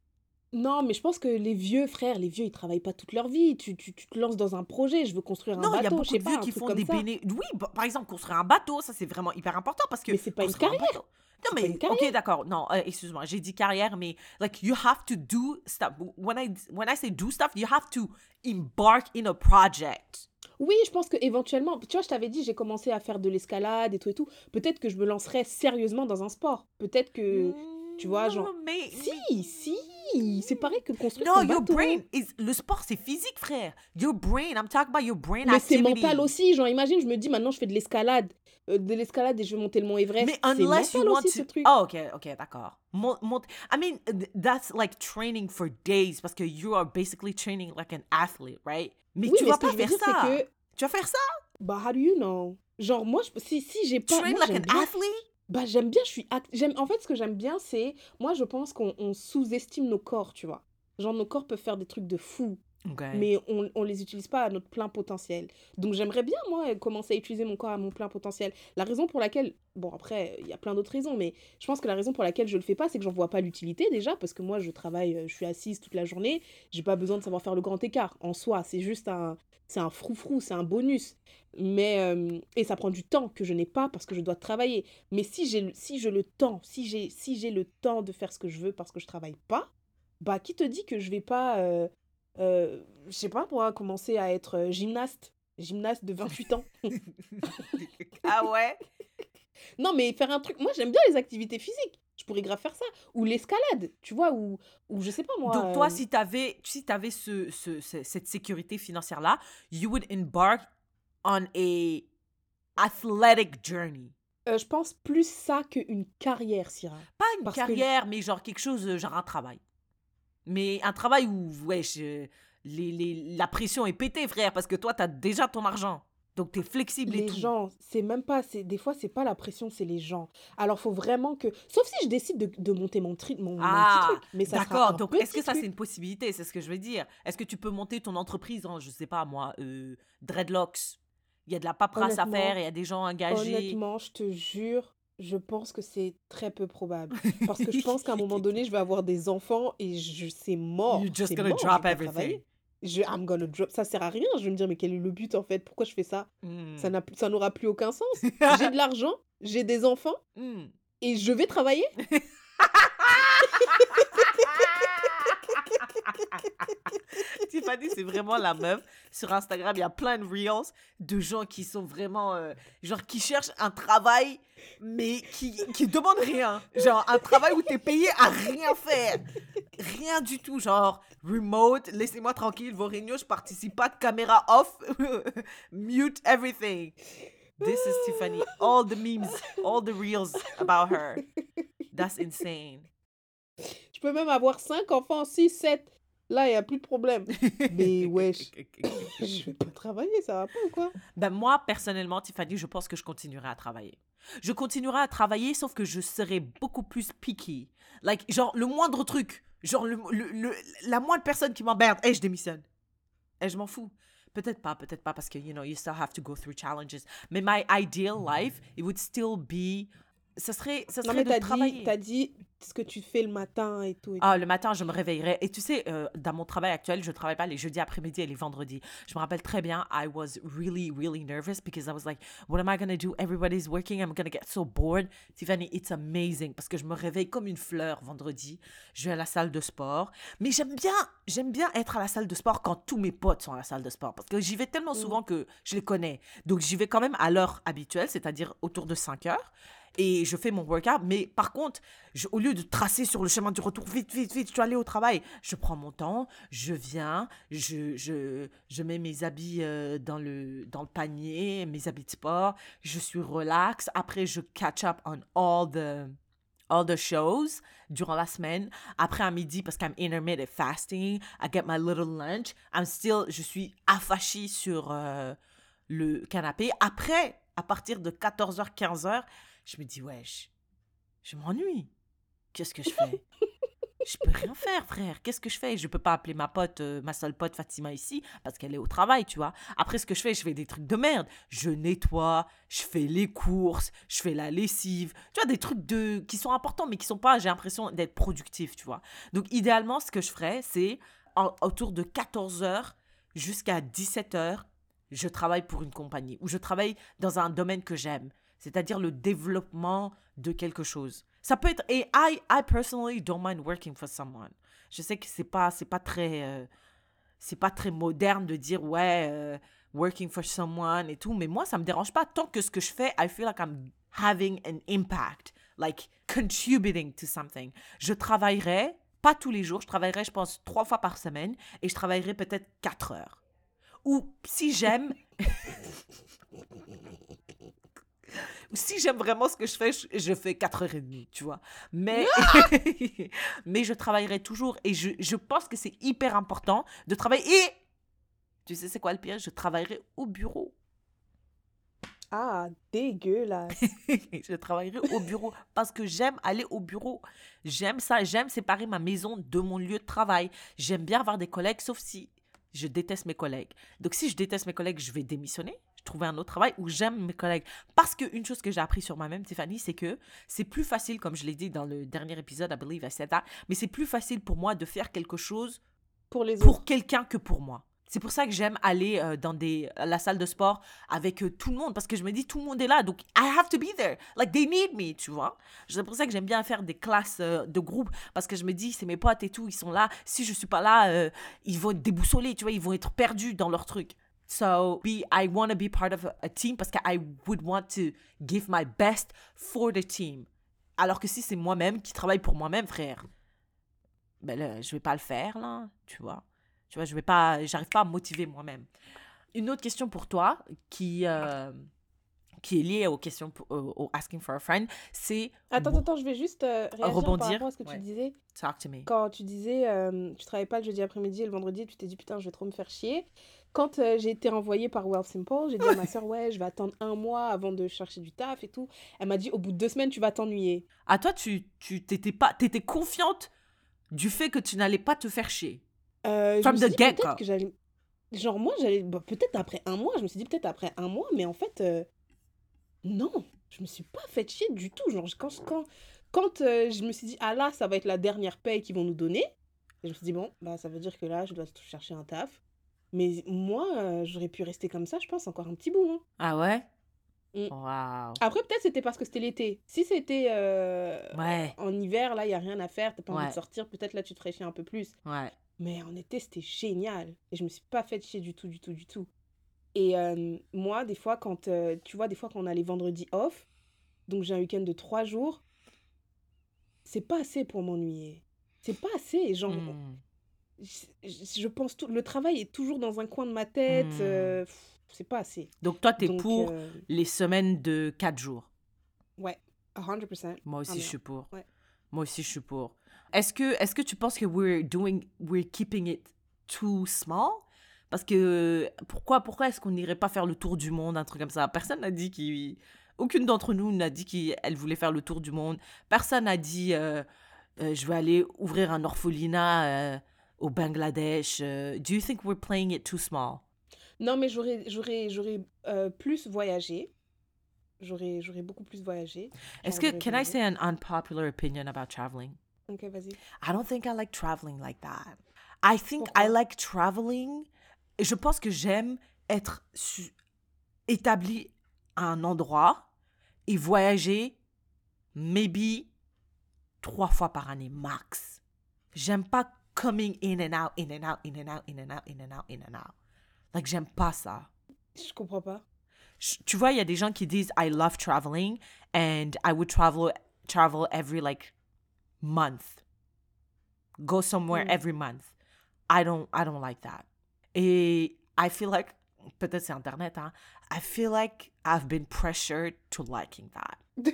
Non, mais je pense que les vieux frères, les vieux, ils travaillent pas toute leur vie. Tu, tu, tu te lances dans un projet, je veux construire un Non, il y a bateau, beaucoup de pas, vieux qui font des béné... Oui, par exemple, construire un bateau, ça c'est vraiment hyper important parce que. Mais c'est pas une un carrière. bateau- Non, mais ok, d'accord. Non, euh, excuse-moi, j'ai dit carrière, mais like you have to do stuff. When I when I say do stuff, you have to embark in a project. Oui, je pense que éventuellement, tu vois, je t'avais dit, j'ai commencé à faire de l'escalade et tout et tout. Peut-être que je me lancerais sérieusement dans un sport. Peut-être que. tu vois, genre- Non, mais Si, si, c'est pareil que construire No, son your bateau. brain is le sport c'est physique frère. Your brain, I'm talking about your brain Mais c'est mental aussi. Genre, imagine, je me dis maintenant, je fais de l'escalade. Euh, de l'escalade et je vais monter le mont Everest. Mais unless you want aussi, to ce truc. Oh, OK, OK, d'accord. Mon- mon- I mean, th- that's like training for days parce que you are basically training like an athlete, right? Mais oui, tu mais vas pas veux faire dire, ça. que. Tu vas faire ça? Bah, how do you know? Genre, moi, je- si, si j'ai pas. Train moi, like an bien- athlete? Bah, j'aime bien, je suis act- j'aime En fait, ce que j'aime bien, c'est. Moi, je pense qu'on on sous-estime nos corps, tu vois. Genre, nos corps peuvent faire des trucs de fou, Mais on, on les utilise pas à notre plein potentiel. Donc, j'aimerais bien, moi, commencer à utiliser mon corps à mon plein potentiel. La raison pour laquelle. Bon, après, il y a plein d'autres raisons, mais je pense que la raison pour laquelle je le fais pas, c'est que j'en vois pas l'utilité déjà, parce que moi, je travaille, euh, je suis assise toute la journée, j'ai pas besoin de savoir faire le grand écart. En soi, c'est juste un. C'est un froufrou, c'est un bonus. Mais. euh, et ça prend du temps que je n'ai pas parce que je dois travailler. Mais si j'ai si le temps, si j'ai si le temps de faire ce que je veux parce que je travaille pas, bah qui te dit que je vais pas euh, je sais pas moi commencer à être euh, gymnaste, gymnaste de 28 ans. <laughs> ah ouais? non mais faire un truc, moi j'aime bien les activités physiques. Je pourrais grave faire ça ou l'escalade, tu vois ou ou je sais pas moi. Donc toi, euh, si tu avais, si avais ce, ce- ce- cette sécurité financière-là, you would embark on a athletic journey. euh, je pense plus ça qu'une carrière, Syrah. Pas une Parce que- carrière, mais genre quelque chose, euh, genre un travail. Mais un travail où, wesh, euh, les, les- la pression est pétée, frère, parce que toi, t'as déjà ton argent. Donc, t'es flexible et Les tout. gens, c'est même pas, c'est des fois c'est pas la pression, c'est les gens. Alors faut vraiment que, sauf si je décide de, de monter mon, tri, mon, mon Ah, petit truc, mais ça D'accord, donc est-ce que ça, c'est une possibilité? C'est ce que je veux dire. Est-ce que tu peux monter ton entreprise en, je sais pas moi, euh, dreadlocks? Il y a de la paperasse à faire, il y a des gens engagés. Honnêtement, je te jure, je pense que c'est très peu probable. <laughs> Parce que je pense qu'à un moment donné, je vais avoir des enfants et je, c'est mort. You're just gonna mort, je drop everything. Je, I'm gonna drop. Ça sert à rien. Je vais me dire, mais quel est le but en fait? Pourquoi je fais ça? Hmm. Ça n'a- Ça n'aura plus aucun sens. <laughs> J'ai de l'argent, j'ai des enfants Hmm. et je vais travailler. <laughs> <laughs> Tiffany, c'est vraiment la meuf. Sur Instagram, il y a plein de reels de gens qui sont vraiment. euh, genre, qui cherchent un travail, mais qui, qui demandent rien. Genre, un travail où t'es payé à rien faire. Rien du tout. Genre, remote, laissez-moi tranquille, vos réunions, je participe pas de caméra off. <laughs> Mute everything. This is Tiffany. All the memes, all the reels about her. That's insane. Je peux même avoir 5 enfants, 6, 7. Là, il n'y a plus de problème. Mais <laughs> wesh, <laughs> je vais pas travailler, ça va pas ou quoi? Ben moi, personnellement, Tiffany, je pense que je continuerai à travailler. Je continuerai à travailler, sauf que je serai beaucoup plus picky. Like, genre, le moindre truc, genre, le, le- le- la moindre personne qui m'emmerde, hey, je démissionne. Et je m'en fous. Peut-être pas, peut-être pas, parce que, you know, you still have to go through challenges. Mais my ideal life, it would still be... Ce serait, Non, serait mais de t'as travailler. dit, t'as dit ce que tu fais le matin et tout. et tout. Ah, le matin, je me réveillerai. Et tu sais, euh, dans mon travail actuel, je travaille pas les jeudis après-midi et les vendredis. Je me rappelle très bien, I was really, really nervous because I was like, what am I going to do? Everybody's working. I'm going to get so bored. Tiffany, it's amazing parce que je me réveille comme une fleur vendredi. Je vais à la salle de sport. Mais j'aime bien, j'aime bien être à la salle de sport quand tous mes potes sont à la salle de sport parce que j'y vais tellement souvent que je les connais. Donc, j'y vais quand même à l'heure habituelle, c'est-à-dire autour de 5 heures. Et je fais mon workout. Mais par contre, au lieu de tracer sur le chemin du retour, vite, vite, vite, je dois aller au travail, je prends mon temps, je viens, je, je, je mets mes habits euh, dans, le, dans le panier, mes habits de sport, je suis relax. Après, je catch up on all the, all the shows durant la semaine. Après, à midi, parce qu'I'm intermittent fasting, I get my little lunch. I'm still, je suis affachée sur euh, le canapé. Après, à partir de 14h, 15h, je me dis, wesh, je m'ennuie. Qu'est-ce que je fais? <laughs> Je peux rien faire, frère. Qu'est-ce que je fais? Je peux pas appeler ma pote, euh, ma seule pote Fatima ici, parce qu'elle est au travail, tu vois. Après, ce que je fais, je fais des trucs de merde. Je nettoie, je fais les courses, je fais la lessive. Tu vois, des trucs de... qui sont importants, mais qui sont pas, j'ai l'impression, d'être productifs, tu vois. Donc, idéalement, ce que je ferais, c'est en- autour de 14h jusqu'à 17h, je travaille pour une compagnie ou je travaille dans un domaine que j'aime, c'est-à-dire le développement de quelque chose. Ça peut être et I I personally don't mind working for someone. Je sais que c'est pas c'est pas très euh, c'est pas très moderne de dire ouais euh, working for someone et tout, mais moi ça me dérange pas tant que ce que je fais I feel like I'm having an impact, like contributing to something. Je travaillerai pas tous les jours, je travaillerai je pense trois fois par semaine et je travaillerai peut-être quatre heures. Ou si j'aime <laughs> si j'aime vraiment ce que je fais, je, je fais 4h30, tu vois. Mais, <laughs> mais je travaillerai toujours et je, je pense que c'est hyper important de travailler. Et tu sais, c'est quoi le pire? Je travaillerai au bureau. Ah, dégueulasse. <laughs> je travaillerai au bureau parce que j'aime aller au bureau. J'aime ça. J'aime séparer ma maison de mon lieu de travail. J'aime bien avoir des collègues, sauf si je déteste mes collègues. Donc, si je déteste mes collègues, je vais démissionner, trouver un autre travail où j'aime mes collègues. Parce qu'une chose que j'ai appris sur moi-même, Tiffany, c'est que c'est plus facile, comme je l'ai dit dans le dernier épisode, I believe I said that, mais c'est plus facile pour moi de faire quelque chose Pour les autres. pour quelqu'un que pour moi. C'est pour ça que j'aime aller euh, dans des, à la salle de sport avec euh, tout le monde parce que je me dis tout le monde est là donc I have to be there like they need me tu vois c'est pour ça que j'aime bien faire des classes euh, de groupe parce que je me dis c'est mes potes et tout ils sont là si je suis pas là ils vont être déboussolés tu vois ils vont être perdus dans leur truc so be I want to be part of a, a team parce que I would want to give my best for the team alors que si c'est moi-même qui travaille pour moi-même frère ben là, je vais pas le faire là tu vois tu vois, je vais pas, j'arrive pas à me motiver moi-même. Une autre question pour toi qui, euh, qui est liée aux questions, pour- au, au asking for a friend, c'est. Attends, bon, attends, je vais juste euh, réagir par rebondir. rapport à ce que Ouais. tu disais. Talk to me. Quand tu disais, euh, tu travaillais pas le jeudi après-midi et le vendredi, tu t'es dit, putain, je vais trop me faire chier. Quand euh, j'ai été renvoyée par Well Simple, j'ai dit à ma soeur, ouais, je vais attendre un mois avant de chercher du taf et tout. Elle m'a dit, au bout de deux semaines, tu vas t'ennuyer. À toi, tu, t'étais pas, t'étais confiante du fait que tu n'allais pas te faire chier. Euh, je From the peut-être que j'allais... Genre, moi, j'allais... bah, peut-être après un mois, je me suis dit peut-être après un mois, mais en fait, euh, non, je me suis pas fait chier du tout. Genre, quand, quand, quand euh, je me suis dit, ah là, ça va être la dernière paye qu'ils vont nous donner, je me suis dit, bon, bah, ça veut dire que là, je dois chercher un taf. Mais moi, euh, j'aurais pu rester comme ça, je pense, encore un petit bout. hein. Ah ouais? Mm. Waouh. Après, peut-être c'était parce que c'était l'été. Si c'était euh, Ouais, en hiver, là, il n'y a rien à faire, t'as pas envie Ouais. de sortir, peut-être là, tu te ferais chier un peu plus. ouais. Mais en été, c'était génial. Et je me suis pas fait chier du tout, du tout, du tout. Et euh, moi, des fois, quand euh, tu vois, des fois, quand on a les vendredis off, donc j'ai un week-end de trois jours, c'est pas assez pour m'ennuyer. C'est pas assez. Genre, Hmm. Je, pense tout. Le travail est toujours dans un coin de ma tête. Hmm. euh, c'est pas assez. Donc toi, t'es Donc, pour euh, les semaines de 4 jours. ouais, 100%. Moi aussi, Ah, je suis pour. Ouais. Moi aussi, je suis pour. Est-ce que, est-ce que tu penses que we're doing, we're keeping it too small? Parce que pourquoi, pourquoi est-ce qu'on n'irait pas faire le tour du monde, un truc comme ça? Personne n'a dit qu'il, aucune d'entre nous n'a dit qu'elle voulait faire le tour du monde. Personne n'a dit, euh, euh, je vais aller ouvrir un orphelinat au Bangladesh. Euh, do you think we're playing it too small? Non, mais j'aurais, j'aurais, j'aurais euh, plus voyagé. J'aurais, j'aurais beaucoup plus voyagé. Est-ce que, can I say an unpopular opinion about traveling? Ok, vas-y. I don't think I like traveling like that. I think I like traveling. Je pense que j'aime être établi à un endroit et voyager maybe trois fois par année max. J'aime pas coming in and out, in and out, in and out, in and out, in and out, in and out. Like j'aime pas ça. Je comprends pas. Je- Tu vois, il y a des gens qui disent I love traveling and I would travel travel every like month. Go somewhere Mm. every month. I don't I don't like that. Et I feel like peut-être c'est internet hein. I feel like I've been pressured to liking that. <laughs>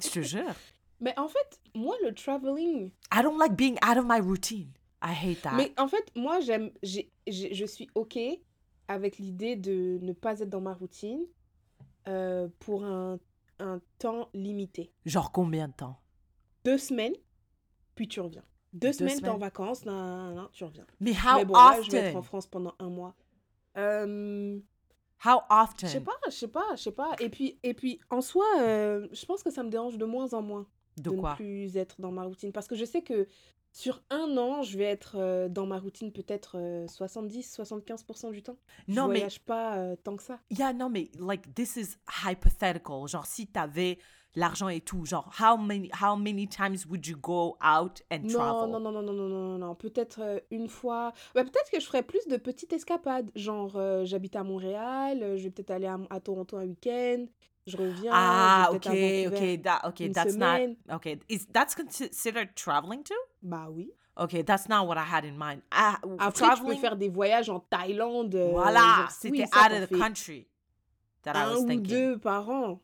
Je te jure. Mais en fait, moi, le traveling. I don't like being out of my routine. I hate that. Mais en fait, moi, j'aime. j'ai- j'ai- Je suis OK avec l'idée de ne pas être dans ma routine euh, pour un, un temps limité. Genre combien de temps? Deux semaines, puis tu reviens. Deux, Deux semaines, t'es en vacances, nan, nan, nan, tu reviens. Mais how Mais bon, là, je vais être often? en France pendant un mois. Euh, How often? je sais pas, je sais pas, je sais pas. Et puis, et puis en soi, euh, je pense que ça me dérange de moins en moins De de ne quoi? plus être dans ma routine. Parce que je sais que sur un an, je vais être euh, dans ma routine peut-être 70-75% du temps. Je Non, mais voyage pas euh, tant que ça. Yeah, non, mais like this is hypothetical. Genre si t'avais l'argent et tout, genre how many how many times would you go out and Non, travel? non, non, non, non, non, non, non, non. Peut-être euh, une fois. Bah, peut-être que je ferais plus de petites escapades. Genre, euh, j'habite à Montréal, euh, je vais peut-être aller à, à Toronto un week-end, je reviens. Ah, ok, ok, that okay, une that's semaine. not okay. Is that's considered traveling too? Bah oui. Okay, that's not what I had in mind. Ah, Après, tu peux traveling. faire des voyages en Thaïlande. euh, Voilà, genre, c'était oui, ça, out of the country that I Un was ou thinking. deux par an.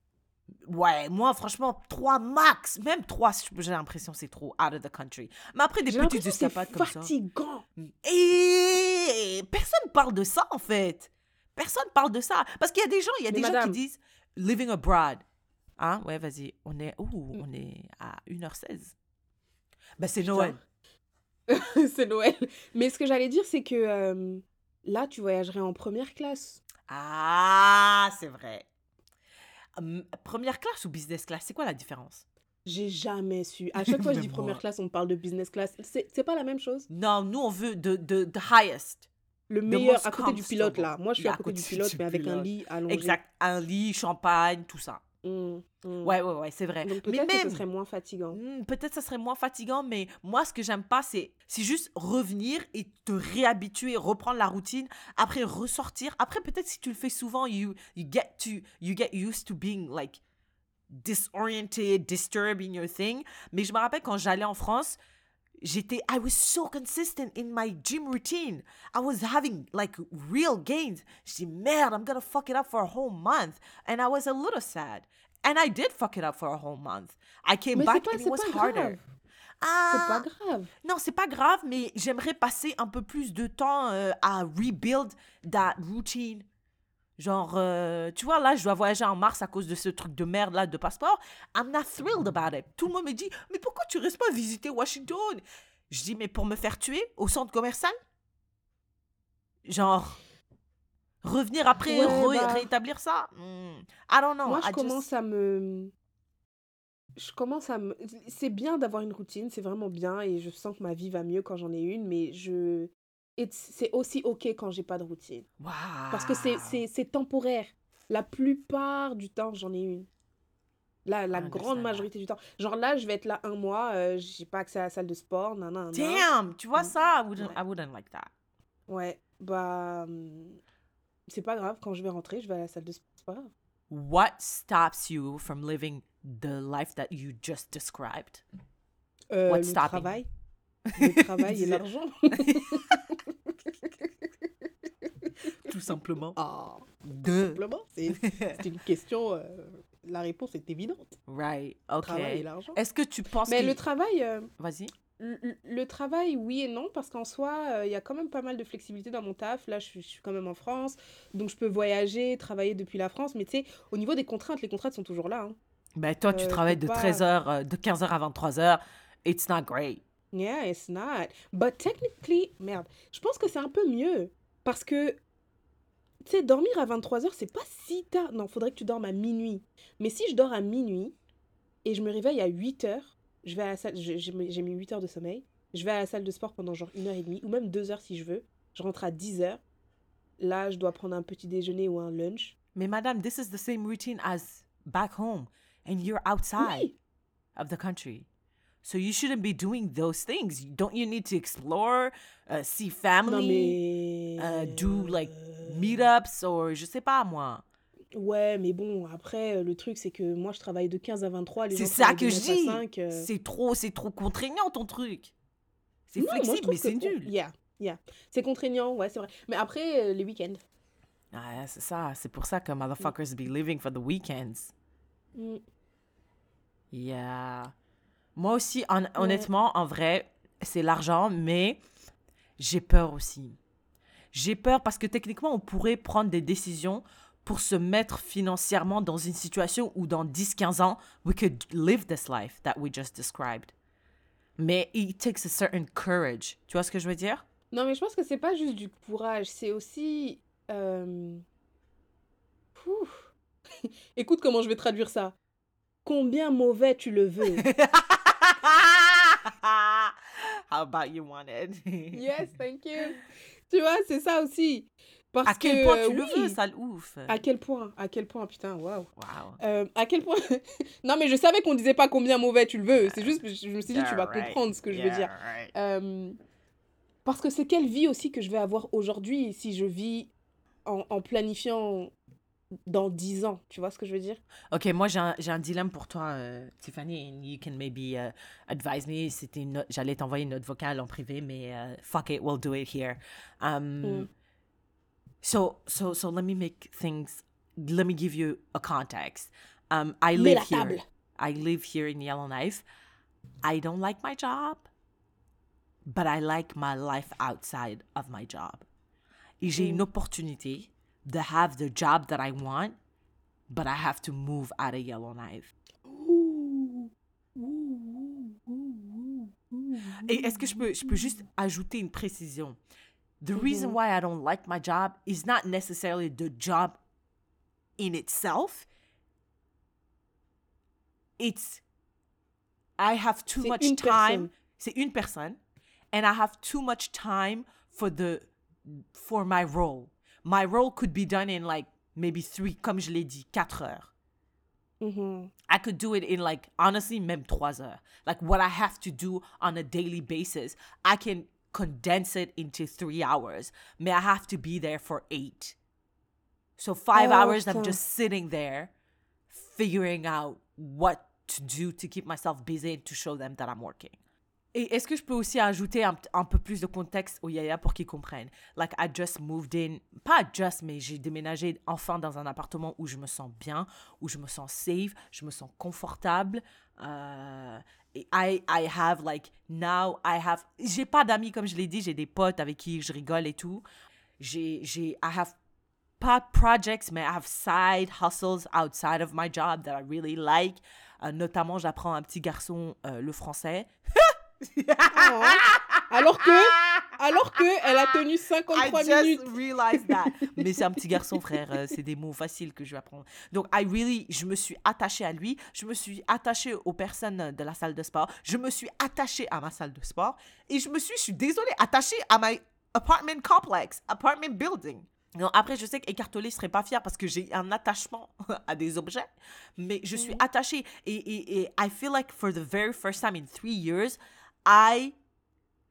Ouais, moi franchement trois max, même trois, j'ai l'impression c'est trop out of the country. Mais après des J'ai petites escapades c'est comme ça. fatigant. Et personne parle de ça en fait. Personne parle de ça parce qu'il y a des gens, il y a Mais des gens qui disent living abroad. Hein? Ouais, vas-y. On est ouh, on est à 1h16. Ben c'est. Noël. <laughs> c'est Noël. Mais ce que j'allais dire, c'est que euh, là, tu voyagerais en première classe. Ah, c'est vrai. Hum, première classe ou business class, c'est quoi la différence? J'ai jamais su. À chaque fois que je <laughs> dis première classe, on parle de business class. C'est c'est pas la même chose? Non, nous on veut de de the highest. Le meilleur, à côté du pilote, là. Moi, je suis à côté du pilote, du mais avec un lit allongé. Exact, un lit, champagne, tout ça. Mm, mm. Ouais, ouais, ouais, c'est vrai. Donc Mais peut-être que ce même- serait moins fatigant. Hmm, peut-être ça serait moins fatigant, mais moi, ce que j'aime pas, c'est c'est juste revenir et te réhabituer, reprendre la routine, après ressortir. Après, peut-être si tu le fais souvent, you, you, get to, you get used to being like disoriented, disturbed in your thing. Mais je me rappelle quand j'allais en France, j'étais, I was so consistent in my gym routine. I was having like real gains. Dis, merde, I'm gonna fuck it up for a whole month. And I was a little sad. And I did fuck it up for a whole month. I came Mais back pas- and it was harder. grave. C'est Ah, pas grave. non, c'est pas grave, mais j'aimerais passer un peu plus de temps euh, à rebuild that routine. Genre, euh, tu vois, là, je dois voyager en mars à cause de ce truc de merde là de passeport. I'm not thrilled about it. Tout le monde me dit, mais pourquoi tu restes pas visiter Washington? Je dis, mais pour me faire tuer au centre commercial? Genre, revenir après, Ouais, bah. rétablir ça? Hmm, I don't know. Moi, je I just- commence à me. Je commence à me. C'est bien d'avoir une routine, c'est vraiment bien et je sens que ma vie va mieux quand j'en ai une, mais je. Et C'est aussi OK quand j'ai pas de routine. Parce que c'est- temporaire. La plupart du temps, j'en ai une. La, la I grande majorité du temps. Genre là, je vais être là un mois, euh, j'ai pas accès à la salle de sport, nan, nan, nan. Damn, tu vois Mm. ça? I wouldn't, Ouais. I wouldn't like that. Ouais, bah. hum, C'est pas grave, quand je vais rentrer, je vais à la salle de sport, c'est pas grave. What stops you from living the life that you just described? Euh, What's le stopping? travail. <laughs> Le travail et l'argent. <laughs> Tout simplement. Ah, De. simplement, c'est une question. euh, la réponse est évidente. Right. Le Ok. Travail et l'argent. Est-ce que tu penses Mais que... le travail, euh, Vas-y. le, travail, oui et non, parce qu'en soi, euh, il y a quand même pas mal de flexibilité dans mon taf. Là, je suis, je suis quand même en France, donc je peux voyager, travailler depuis la France. Mais tu sais, au niveau des contraintes, les contraintes sont toujours là. hein. Ben, toi, tu Euh, travailles de pas- 13h, de 15h à 23h. It's not great. Yeah, it's not. But technically, merde, je pense que c'est un peu mieux. Parce que, tu sais, dormir à 23h, c'est pas si tard. Non, faudrait que tu dormes à minuit. Mais si je dors à minuit et je me réveille à 8h, je vais à la salle, j'ai mis j'ai mis 8 heures de sommeil, je vais à la salle de sport pendant genre une heure et demie, ou même deux heures si je veux. Je rentre à 10h. Là, je dois prendre un petit déjeuner ou un lunch. Mais madame, this is the same routine as back home. And you're outside Oui, of the country. So you shouldn't be doing those things. Don't you need to explore, uh, see family, mais. uh, do like meetups or je sais pas moi. Ouais, mais bon, après, euh, le truc, c'est que moi, je travaille de 15 à 23. Les C'est ça que je 9 à dis. 5, euh. C'est trop, c'est trop contraignant ton truc. C'est flexible, mais c'est nul. Yeah, yeah. C'est contraignant, ouais, c'est vrai. Mais après, euh, les week-ends. Ah, c'est ça. C'est pour ça que motherfuckers be living for the weekends. Mm. Yeah. Moi aussi, hon- honnêtement, en vrai, c'est l'argent, mais j'ai peur aussi. J'ai peur parce que techniquement, on pourrait prendre des décisions pour se mettre financièrement dans une situation où dans 10-15 ans, we could live this life that we just described. Mais it takes a certain courage. Tu vois ce que je veux dire? Non, mais je pense que c'est pas juste du courage, c'est aussi. euh. <laughs> Écoute comment je vais traduire ça. Combien mauvais tu le veux. <laughs> How about you wanted? <laughs> yes, thank you. Tu vois, c'est ça aussi. Parce À quel que, point euh, tu le oui. veux, sale ouf? À quel point? À quel point? Putain, waouh. Wow. Euh, à quel point? <laughs> Non, mais je savais qu'on disait pas combien mauvais tu le veux. C'est juste, je me suis dit, tu vas right. comprendre ce que je veux dire. right. Euh, parce que c'est quelle vie aussi que je vais avoir aujourd'hui si je vis en, en planifiant dans 10 ans. Tu vois ce que je veux dire? Ok, moi j'ai un, un dilemme pour toi, euh, Tiffany, and you can maybe uh, advise me. C'était j'allais t'envoyer une note vocale en privé, mais uh, fuck it, we'll do it here. Um, Mm. So, so, so let me make things. Let me give you a context. Um, I live here. table. I live here in Yellowknife. I don't like my job, but I like my life outside of my job. Et j'ai une opportunité de have the job that I want, but I have to move out of Yellowknife. Et est-ce que je peux, je peux juste ajouter une précision? The mm-hmm. reason why I don't like my job is not necessarily the job in itself. It's I have too C'est much time. personne. C'est une personne. And I have too much time for the for my role. My role could be done in like maybe three, comme je l'ai dit, quatre heures. Mhm. I could do it in like honestly même trois heures. Like what I have to do on a daily basis, I can condense it into three hours. May I have to be there for eight. So five Oh, hours I'm just sitting there figuring out what to do to keep myself busy and to show them that I'm working. Et est-ce que je peux aussi ajouter un, peu plus de contexte au Yaya pour qu'ils comprennent? Like, I just moved in, pas just, mais j'ai déménagé enfin dans un appartement où je me sens bien, où je me sens safe, je me sens confortable. Et I, I have, like, now I have, j'ai pas d'amis comme je l'ai dit, j'ai des potes avec qui je rigole et tout. J'ai, j'ai, I have pas projects, mais I have side hustles outside of my job that I really like. Euh, notamment, j'apprends un petit garçon euh, le français. <laughs> Oh. Alors que, alors que, elle a tenu 53 I just minutes. realized that. Mais c'est un petit garçon, frère. euh, C'est des mots faciles que je vais apprendre. Donc, I really, je me suis attachée à lui. Je me suis attachée aux personnes de la salle de sport. Je me suis attachée à ma salle de sport. Et je me suis, je suis désolée, attachée à my apartment complex, apartment building. Non, après, je sais qu'Écartolé serait pas fier parce que j'ai un attachement <laughs> à des objets, mais je suis attachée. Et, et, et I feel like for the very first time in three years, I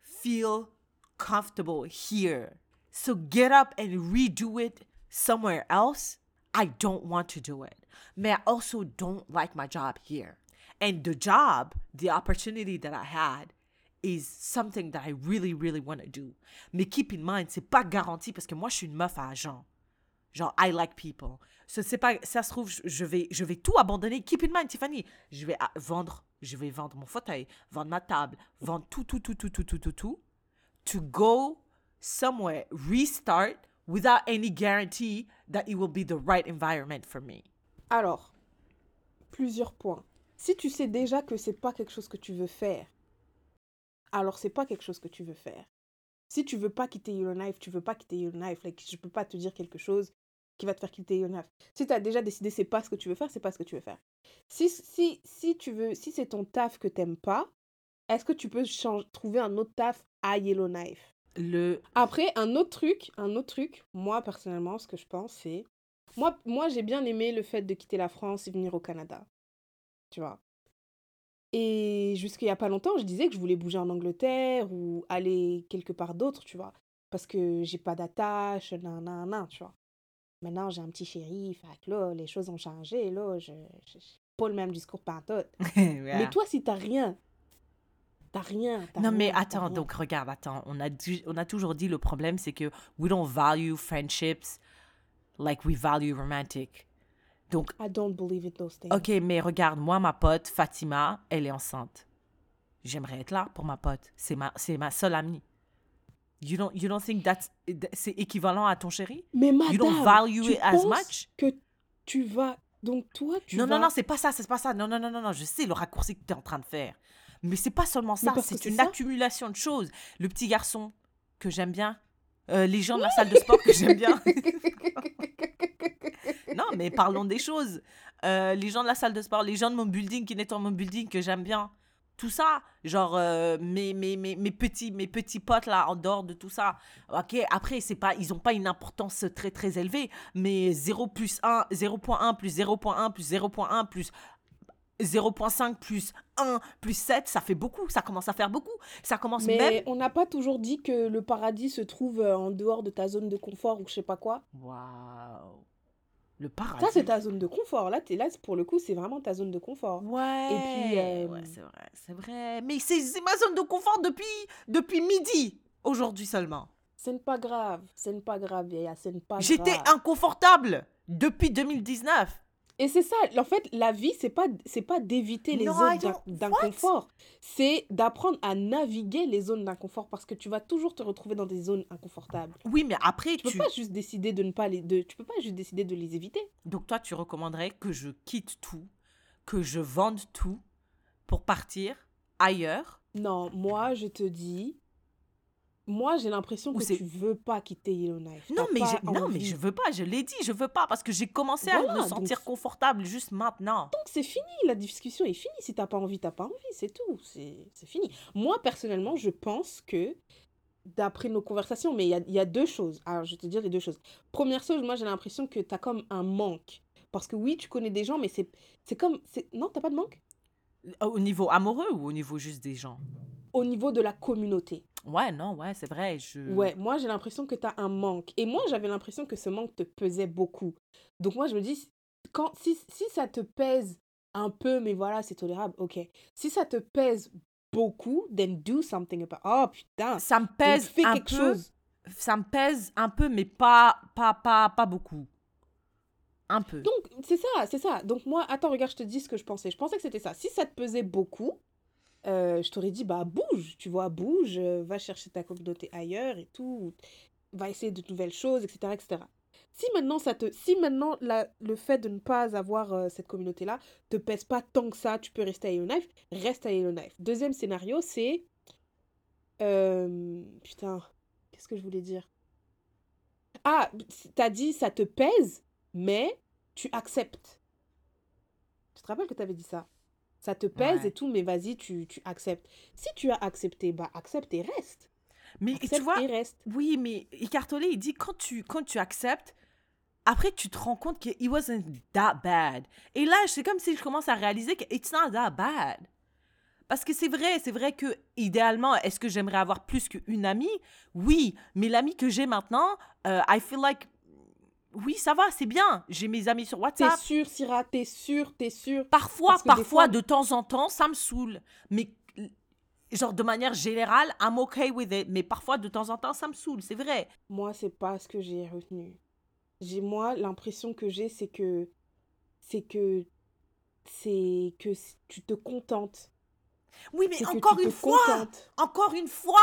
feel comfortable here. So get up and redo it somewhere else. I don't want to do it. But I also don't like my job here. And the job, the opportunity that I had, is something that I really, really want to do. Mais keep in mind, c'est pas garanti parce que moi, je suis une meuf à agent. Genre, I like people. So, c'est pas, ça se trouve, je- vais, je vais tout abandonner. Keep in mind, Tiffany, je vais vendre, je vais vendre mon fauteuil, vendre ma table, vendre tout, tout, tout, tout, tout, tout, tout, tout, to go somewhere, restart without any guarantee that it will be the right environment for me. Alors, plusieurs points. Si tu sais déjà que c'est pas quelque chose que tu veux faire, alors c'est pas quelque chose que tu veux faire. Si tu veux pas quitter Yellowknife, tu veux pas quitter Yellowknife. Like, je peux pas te dire quelque chose qui va te faire quitter Yellowknife. Si tu as déjà décidé c'est pas ce que tu veux faire, c'est pas ce que tu veux faire. Si, si, si tu veux, si c'est ton taf que t'aimes pas, est-ce que tu peux changer, trouver un autre taf à Yellowknife? Le, Après, un autre truc, un autre truc, moi personnellement, ce que je pense, c'est. Moi, moi j'ai bien aimé le fait de quitter la France et venir au Canada. Tu vois. Et jusqu'il y a pas longtemps, je disais que je voulais bouger en Angleterre ou aller quelque part d'autre, tu vois. Parce que j'ai pas d'attache, nan, nan, nan, tu vois. Maintenant, j'ai un petit chéri, fait que là, les choses ont changé, là, je, je, je- pas le même discours pantoute. <laughs> Mais toi, si t'as rien, t'as rien. Non, mais rien, attends, rien. donc regarde, attends. On a, du- on a toujours dit le problème, c'est que we don't value friendships like we value romantic. Donc, I don't believe in those things. ok, mais regarde, moi, ma pote, Fatima, elle est enceinte. J'aimerais être là pour ma pote. C'est ma, c'est ma seule amie. You don't, you don't think that's, c'est équivalent à ton chéri? Mais madame, You don't value tu it as penses much? que tu vas... Donc toi, tu non, vas... non, non, c'est pas ça, c'est pas ça. Non, non, non, non, non, je sais le raccourci que tu es en train de faire. Mais c'est pas seulement ça, c'est une accumulation de choses. Le petit garçon que j'aime bien, euh, les gens de la salle de sport que j'aime bien. <laughs> non, mais parlons des choses. Euh, les gens de la salle de sport, les gens de mon building qui nettoient mon building que j'aime bien. Tout ça, genre euh, mes, mes, mes, mes petits, mes petits potes là, en dehors de tout ça. Ok, après, c'est pas, ils n'ont pas une importance très très élevée, mais 0 plus 1, 0.1 plus 0.1 plus 0.1 plus 0.5 plus 1 plus 7, ça fait beaucoup, ça commence à faire beaucoup. Ça commence Mais même... on n'a pas toujours dit que le paradis se trouve euh, en dehors de ta zone de confort ou je sais pas quoi. Waouh. Le paradis. Ça, c'est ta zone de confort. Là, t'es là, pour le coup, c'est vraiment ta zone de confort. Ouais. Et puis, euh, ouais, c'est vrai, c'est vrai. Mais c'est c'est ma zone de confort depuis, depuis midi, aujourd'hui seulement. Ce n'est pas grave. Ce n'est pas grave, vieille. Ce n'est pas J'étais grave. inconfortable depuis 2019. Et c'est ça, en fait, la vie, c'est pas, c'est pas d'éviter les Non, zones d'inconfort. C'est d'apprendre à naviguer les zones d'inconfort parce que tu vas toujours te retrouver dans des zones inconfortables. Oui, mais après, Tu peux tu... pas juste décider de ne pas les, de, tu peux pas juste décider de les éviter. Donc toi, tu recommanderais que je quitte tout, que je vende tout pour partir ailleurs? Non, moi, je te dis, moi, j'ai l'impression que tu veux pas quitter Yellowknife. Non, T'as mais, j'ai- non, mais je veux pas, je l'ai dit, je veux pas parce que j'ai commencé à me donc- sentir confortable juste maintenant. Donc c'est fini, la discussion est finie. Si t'as pas envie, t'as pas envie, c'est tout. C'est c'est fini. Moi, personnellement, je pense que, d'après nos conversations, mais il y a, y a deux choses. Alors, je vais te dire les deux choses. Première chose, moi, j'ai l'impression que t'as comme un manque. Parce que oui, tu connais des gens, mais c'est c'est comme... Non, t'as pas de manque? Au niveau amoureux ou au niveau juste des gens? Au niveau de la communauté. Ouais, non, ouais, c'est vrai. Je... Ouais, moi, j'ai l'impression que t'as un manque. Et moi, j'avais l'impression que ce manque te pesait beaucoup. Donc moi, je me dis, quand, si, si ça te pèse un peu, mais voilà, c'est tolérable, ok. Si ça te pèse beaucoup, then do something about Oh putain Ça me pèse fais un quelque peu. chose. Ça me pèse un peu, mais pas, pas, pas, pas beaucoup. Un peu. Donc, c'est ça, c'est ça. Donc moi, attends, regarde, je te dis ce que je pensais. Je pensais que c'était ça. Si ça te pesait beaucoup, euh, je t'aurais dit, bah bouge, tu vois, bouge, euh, va chercher ta communauté ailleurs et tout, va essayer de nouvelles choses, etc., etc. Si maintenant, ça te, si maintenant la, le fait de ne pas avoir euh, cette communauté-là te pèse pas tant que ça, tu peux rester à Yellowknife, reste à Yellowknife. Deuxième scénario, c'est... putain, qu'est-ce que je voulais dire? Ah, t'as dit ça te pèse, mais tu acceptes. Tu te rappelles que tu avais dit ça? Ça te pèse Ouais. et tout, mais vas-y, tu, tu acceptes. Si tu as accepté, bah accepte et reste. mais Accepte tu vois, et reste. oui, mais Icartolé, il dit quand tu, quand tu acceptes, après tu te rends compte que it wasn't that bad. Et là, c'est comme si je commence à réaliser que it's not that bad. Parce que c'est vrai, c'est vrai que idéalement, est-ce que j'aimerais avoir plus qu'une amie? Oui, mais l'amie que j'ai maintenant, euh, I feel like oui, ça va, c'est bien. J'ai mes amis sur T'es WhatsApp. sûr, Syrah, t'es sûr, t'es sûr? Parfois, parfois, fois- de temps en temps, ça me saoule. Mais genre de manière générale, I'm okay with it. Mais parfois, de temps en temps, ça me saoule, c'est vrai. Moi, c'est pas ce que j'ai retenu. J'ai moi l'impression que j'ai, c'est que c'est que c'est que tu te contentes. Oui, mais encore une fois, encore une fois,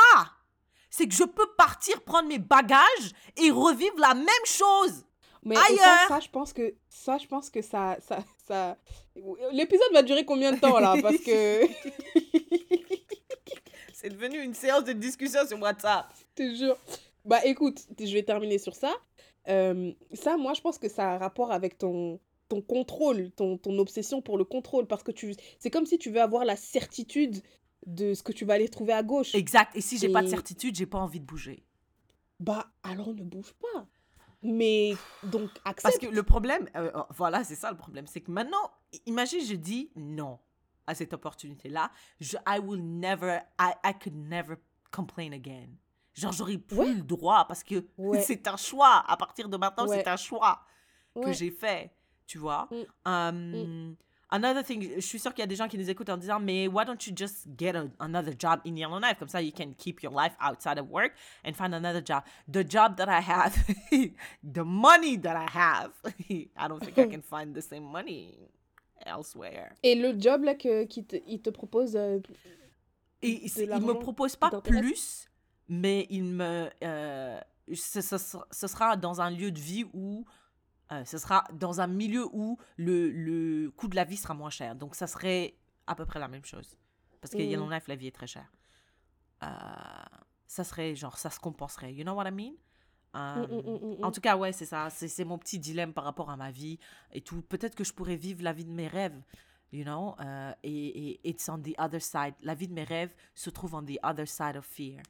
c'est que je peux partir prendre mes bagages et revivre la même chose. Mais et ça, ça, je pense que ça, je pense que ça, ça, ça... L'épisode va durer combien de temps là? Parce que <laughs> C'est devenu une séance de discussion sur WhatsApp. je te jure. Bah écoute, je vais terminer sur ça. Euh, ça, moi, je pense que ça a un rapport avec ton, ton contrôle, ton, ton obsession pour le contrôle. Parce que tu, c'est comme si tu veux avoir la certitude de ce que tu vas aller trouver à gauche. Exact. Et si j'ai pas de Et- certitude, j'ai pas envie de bouger. Bah alors ne bouge pas. Mais donc Parce accepte. que le problème, euh, euh, voilà, c'est ça le problème. C'est que maintenant, imagine, je dis non. à cette opportunité-là, je, I will never, I, I could never complain again. Genre, j'aurais plus Ouais. le droit parce que Ouais. <laughs> c'est un choix. À partir de maintenant, Ouais. c'est un choix que j'ai fait. Tu vois? Mm. Um, Another thing, je suis sûre qu'il y a des gens qui nous écoutent en disant, mais why don't you just get a- another job in Yellowknife? Comme ça, you can keep your life outside of work and find another job. The job that I have, <laughs> the money that I have, <laughs> I don't think I can <laughs> find the same money elsewhere. Et le job là que qui te, il te propose euh, Et il me propose pas plus, mais il me. euh, ce, ce ce sera dans un lieu de vie où. Euh, ce sera dans un milieu où le, le coût de la vie sera moins cher. Donc, ça serait à peu près la même chose. Parce que Mhm. Yellowknife, la vie est très chère. Euh, ça serait genre, ça se compenserait. You know what I mean? Euh, mm, mm, mm, En mm. tout cas, ouais, c'est ça. C'est c'est mon petit dilemme par rapport à ma vie et tout. Peut-être que je pourrais vivre la vie de mes rêves, you know? euh, et, et it's on the other side. La vie de mes rêves se trouve on the other side of fear.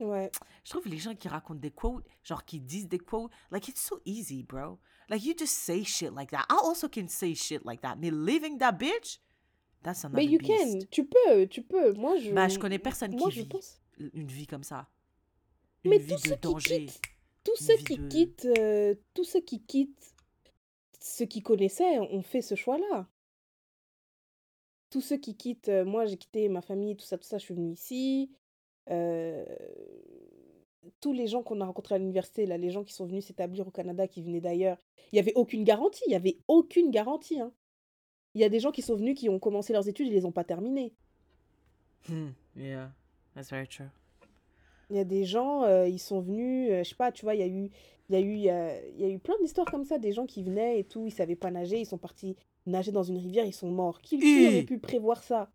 ouais. Je trouve les gens qui racontent des quotes, genre qui disent des quotes, like it's so easy, bro. Like you just say shit like that. I also can say shit like that. Mais living that bitch, that's another Mais you beast. can, tu peux, tu peux. Moi je Bah, je connais personne moi qui je vit pense une vie comme ça. Une Mais vie tous de ceux qui danger. quittent, tous ceux qui de- quittent, euh, tous ceux qui quittent ceux qui connaissaient ont fait ce choix-là. Tous ceux qui quittent, euh, moi j'ai quitté ma famille, tout ça, tout ça, je suis venue ici. Euh, tous les gens qu'on a rencontrés à l'université, là, les gens qui sont venus s'établir au Canada, qui venaient d'ailleurs, il n'y avait aucune garantie, il n'y avait aucune garantie. hein. Il y a des gens qui sont venus, qui ont commencé leurs études, ils les ont pas terminées. Hmm, yeah, that's very true. Il y a des gens, euh, ils sont venus, euh, je sais pas, tu vois, il y a eu, il y a eu, il y a, il y a eu plein d'histoires comme ça, des gens qui venaient et tout, ils savaient pas nager, ils sont partis nager dans une rivière, ils sont morts. Qui, qui aurait pu prévoir ça?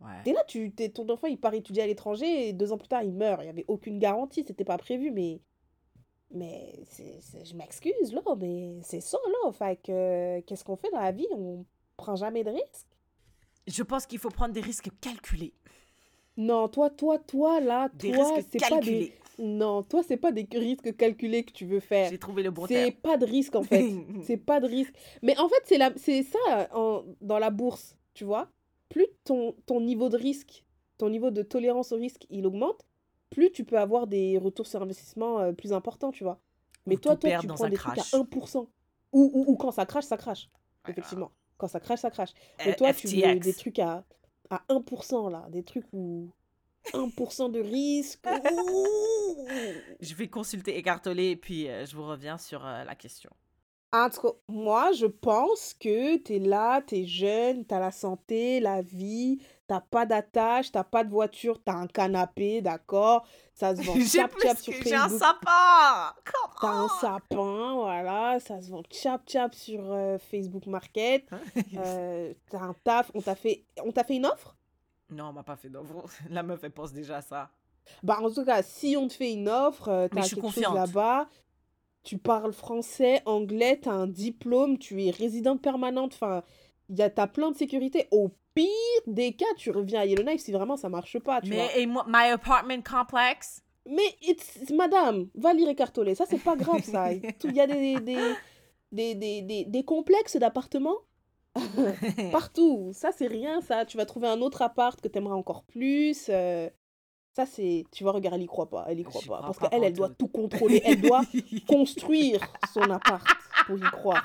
Ouais. Et là, tu, t'es- ton enfant, il part étudier à l'étranger et deux ans plus tard, il meurt. Il y avait aucune garantie, c'était pas prévu, mais, mais c'est, c'est- je m'excuse là, mais c'est ça là. Fait que, qu'est-ce qu'on fait dans la vie? On prend jamais de risques. Je pense qu'il faut prendre des risques calculés. Non, toi, toi, toi, là, Des toi, c'est pas des, non, toi, c'est pas des risques calculés que tu veux faire. J'ai trouvé le bon C'est pas de risque en fait. <laughs> c'est pas de risque. Mais en fait, c'est la... c'est ça en- dans la bourse, tu vois? Plus ton, ton niveau de risque, ton niveau de tolérance au risque, il augmente, plus tu peux avoir des retours sur investissement euh, plus importants, tu vois. Mais Ou toi, toi, tu prends des trucs à 1%. Ou, ou, ou quand ça crache, ça crache. Effectivement. Quand ça crache, ça crache. Euh, Mais toi, tu veux des trucs à, à 1%, là. Des trucs où 1% de risque. <laughs> Ouh. Je vais consulter Écartolé et puis euh, je vous reviens sur euh, la question. En tout cas, moi, je pense que t'es là, t'es jeune, t'as la santé, la vie, t'as pas d'attache, t'as pas de voiture, t'as un canapé, d'accord? Ça se <laughs> vend chap chap sur que j'ai un Facebook. sapin. T'as un sapin, voilà, ça se vend chap chap sur euh, Facebook Market. Hein? <laughs> Euh, t'as un taf, on t'a fait, on t'a fait une offre? Non, on m'a pas fait d'offre. <laughs> La meuf, elle pense déjà à ça. Bah, en tout cas, si on te fait une offre, euh, t'as quelque chose confiante. là-bas, tu parles français, anglais, t'as un diplôme, tu es résidente permanente, enfin, y a, t'as plein de sécurité. Au pire des cas, tu reviens à Yellowknife si vraiment ça marche pas, tu vois. Mais et moi, my apartment complex? Mais, it's- madame, va lire Écartolé, ça c'est pas grave ça. <laughs> Il y a des, des, des, des, des, des complexes d'appartements <laughs> partout. Ça c'est rien, ça. Tu vas trouver un autre appart que t'aimerais encore plus. euh, Ça c'est, tu vois, regarde, elle y croit pas, elle y croit pas. crois Parce qu'elle, elle doit tout contrôler, elle doit <laughs> construire son appart pour y croire.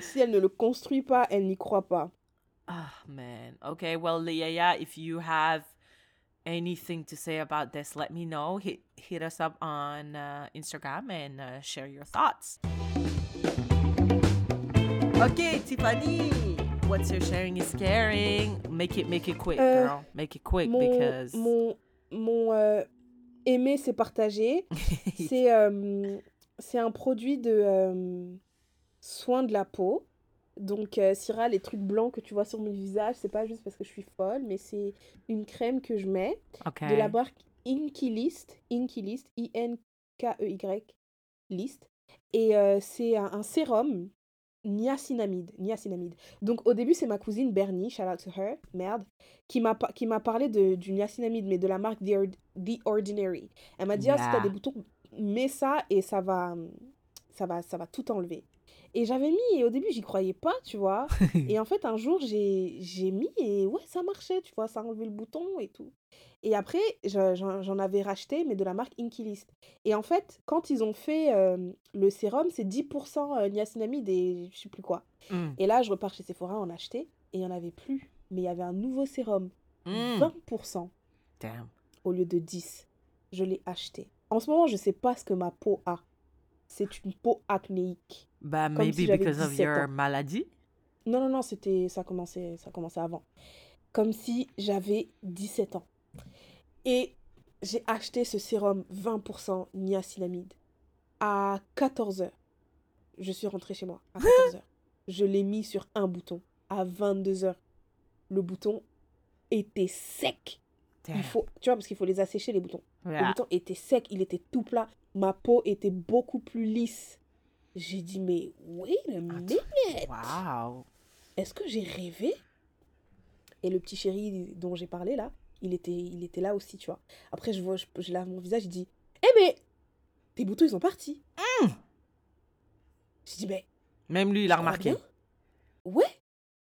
Si elle ne le construit pas, elle n'y croit pas. Ah, man. Okay, well, Leia, if you have anything to say about this, let me know. Hit, hit us up on uh, Instagram and uh, share your thoughts. Okay, Tiffany, what's your sharing is caring? Make it, make it quick, Euh, girl. Make it quick Mon, because mon, mon euh, aimer, c'est partager. <laughs> C'est euh, c'est un produit de soin de la peau. Donc, Syrah, les trucs blancs que tu vois sur mon visage, c'est pas juste parce que je suis folle, mais c'est une crème que je mets okay. de la marque Inky List. Inky List, I-N-K-E-Y, List. Et c'est un, un sérum niacinamide, niacinamide. Donc au début, c'est ma cousine Bernie, shout out to her, merde, qui m'a qui m'a parlé de, du niacinamide, mais de la marque The, The Ordinary. Elle m'a dit, ah, si t'as des boutons, mets ça et ça va, ça va, ça va tout enlever. Et j'avais mis, et au début, j'y croyais pas, tu vois. <laughs> Et en fait, un jour, j'ai j'ai mis et ouais, ça marchait, tu vois, ça a enlevé le bouton et tout. Et après, je- j'en avais racheté, mais de la marque Inkilist. Et en fait, quand ils ont fait euh, le sérum, c'est 10% euh, niacinamide et je sais plus quoi. Mm. Et là, je repars chez Sephora en acheter et il n'y en avait plus. Mais il y avait un nouveau sérum, Mm. 20% Damn. au lieu de 10. Je l'ai acheté. En ce moment, je sais pas ce que ma peau a. C'est une peau acnéique. Bah, Comme maybe si because of 17 your ans. maladie? Non, non, non, c'était, ça commençait, ça commençait avant. Comme si j'avais 17 ans. Et j'ai acheté ce sérum 20% niacinamide à 14h. Je suis rentrée chez moi à <gasps> 14h. Je l'ai mis sur un bouton à 22h. Le bouton était sec. Il faut, tu vois, parce qu'il faut les assécher les boutons. Le bouton était sec, il était tout plat. Ma peau était beaucoup plus lisse. J'ai dit, mais wait a minute. Wow. Est-ce que j'ai rêvé? Et le petit chéri dont j'ai parlé là, il était, il était là aussi, tu vois. Après, je vois, je, je lave mon visage, je dis Eh, mais tes boutons, ils sont partis. Je dis Mais. Même lui, il a remarqué. Ouais.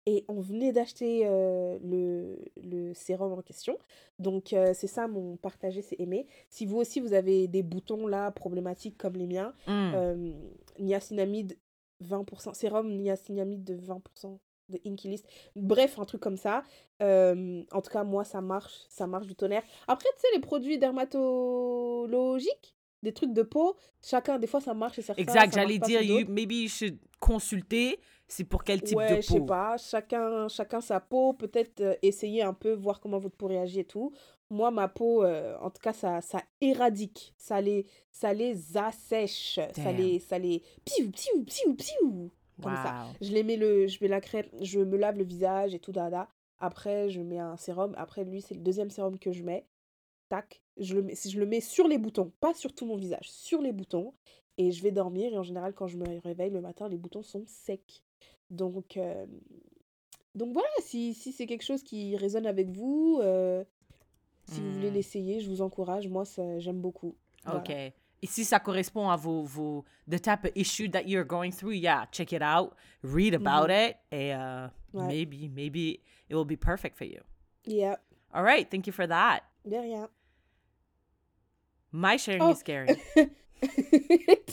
Et on venait d'acheter euh, le, le sérum en question. Donc, euh, c'est ça, mon partagé, c'est aimé. Si vous aussi, vous avez des boutons là problématiques comme les miens, Mm. euh, niacinamide 20%, sérum niacinamide de 20% de Inkilist. Bref, un truc comme ça. Euh, en tout cas, moi, ça marche, ça marche du tonnerre. Après, tu sais, les produits dermatologiques, des trucs de peau, chacun, des fois, ça marche et certains, Exact, ça j'allais dire, you, maybe you should consulter. C'est pour quel type Ouais, de je sais peau? pas, chacun, chacun sa peau, peut-être euh, essayer un peu, voir comment votre peau réagit et tout. Moi, ma peau, euh, en tout cas, ça, ça éradique, ça les, ça les assèche, ça Damn. les, ça les, piou, piou, piou, piou, comme ça. Je les mets le, je mets la crème, je me lave le visage et tout, dada. Après, je mets un sérum. Après, lui, c'est le deuxième sérum que je mets. Tac. Je le mets, si je le mets sur les boutons, pas sur tout mon visage, sur les boutons. Et je vais dormir. Et en général, quand je me réveille le matin, les boutons sont secs. Donc, euh, donc voilà, si, si c'est quelque chose qui résonne avec vous, euh, si vous voulez Hmm. l'essayer, je vous encourage. Moi, ça, j'aime beaucoup. Voilà. OK. Si ça correspond à vos, vos the type of issue that you're going through, yeah, check it out, read about it, et uh, maybe, maybe it will be perfect for you. Yeah, All right, thank you for that. de rien. My sharing Oh. is scary. <laughs> <laughs>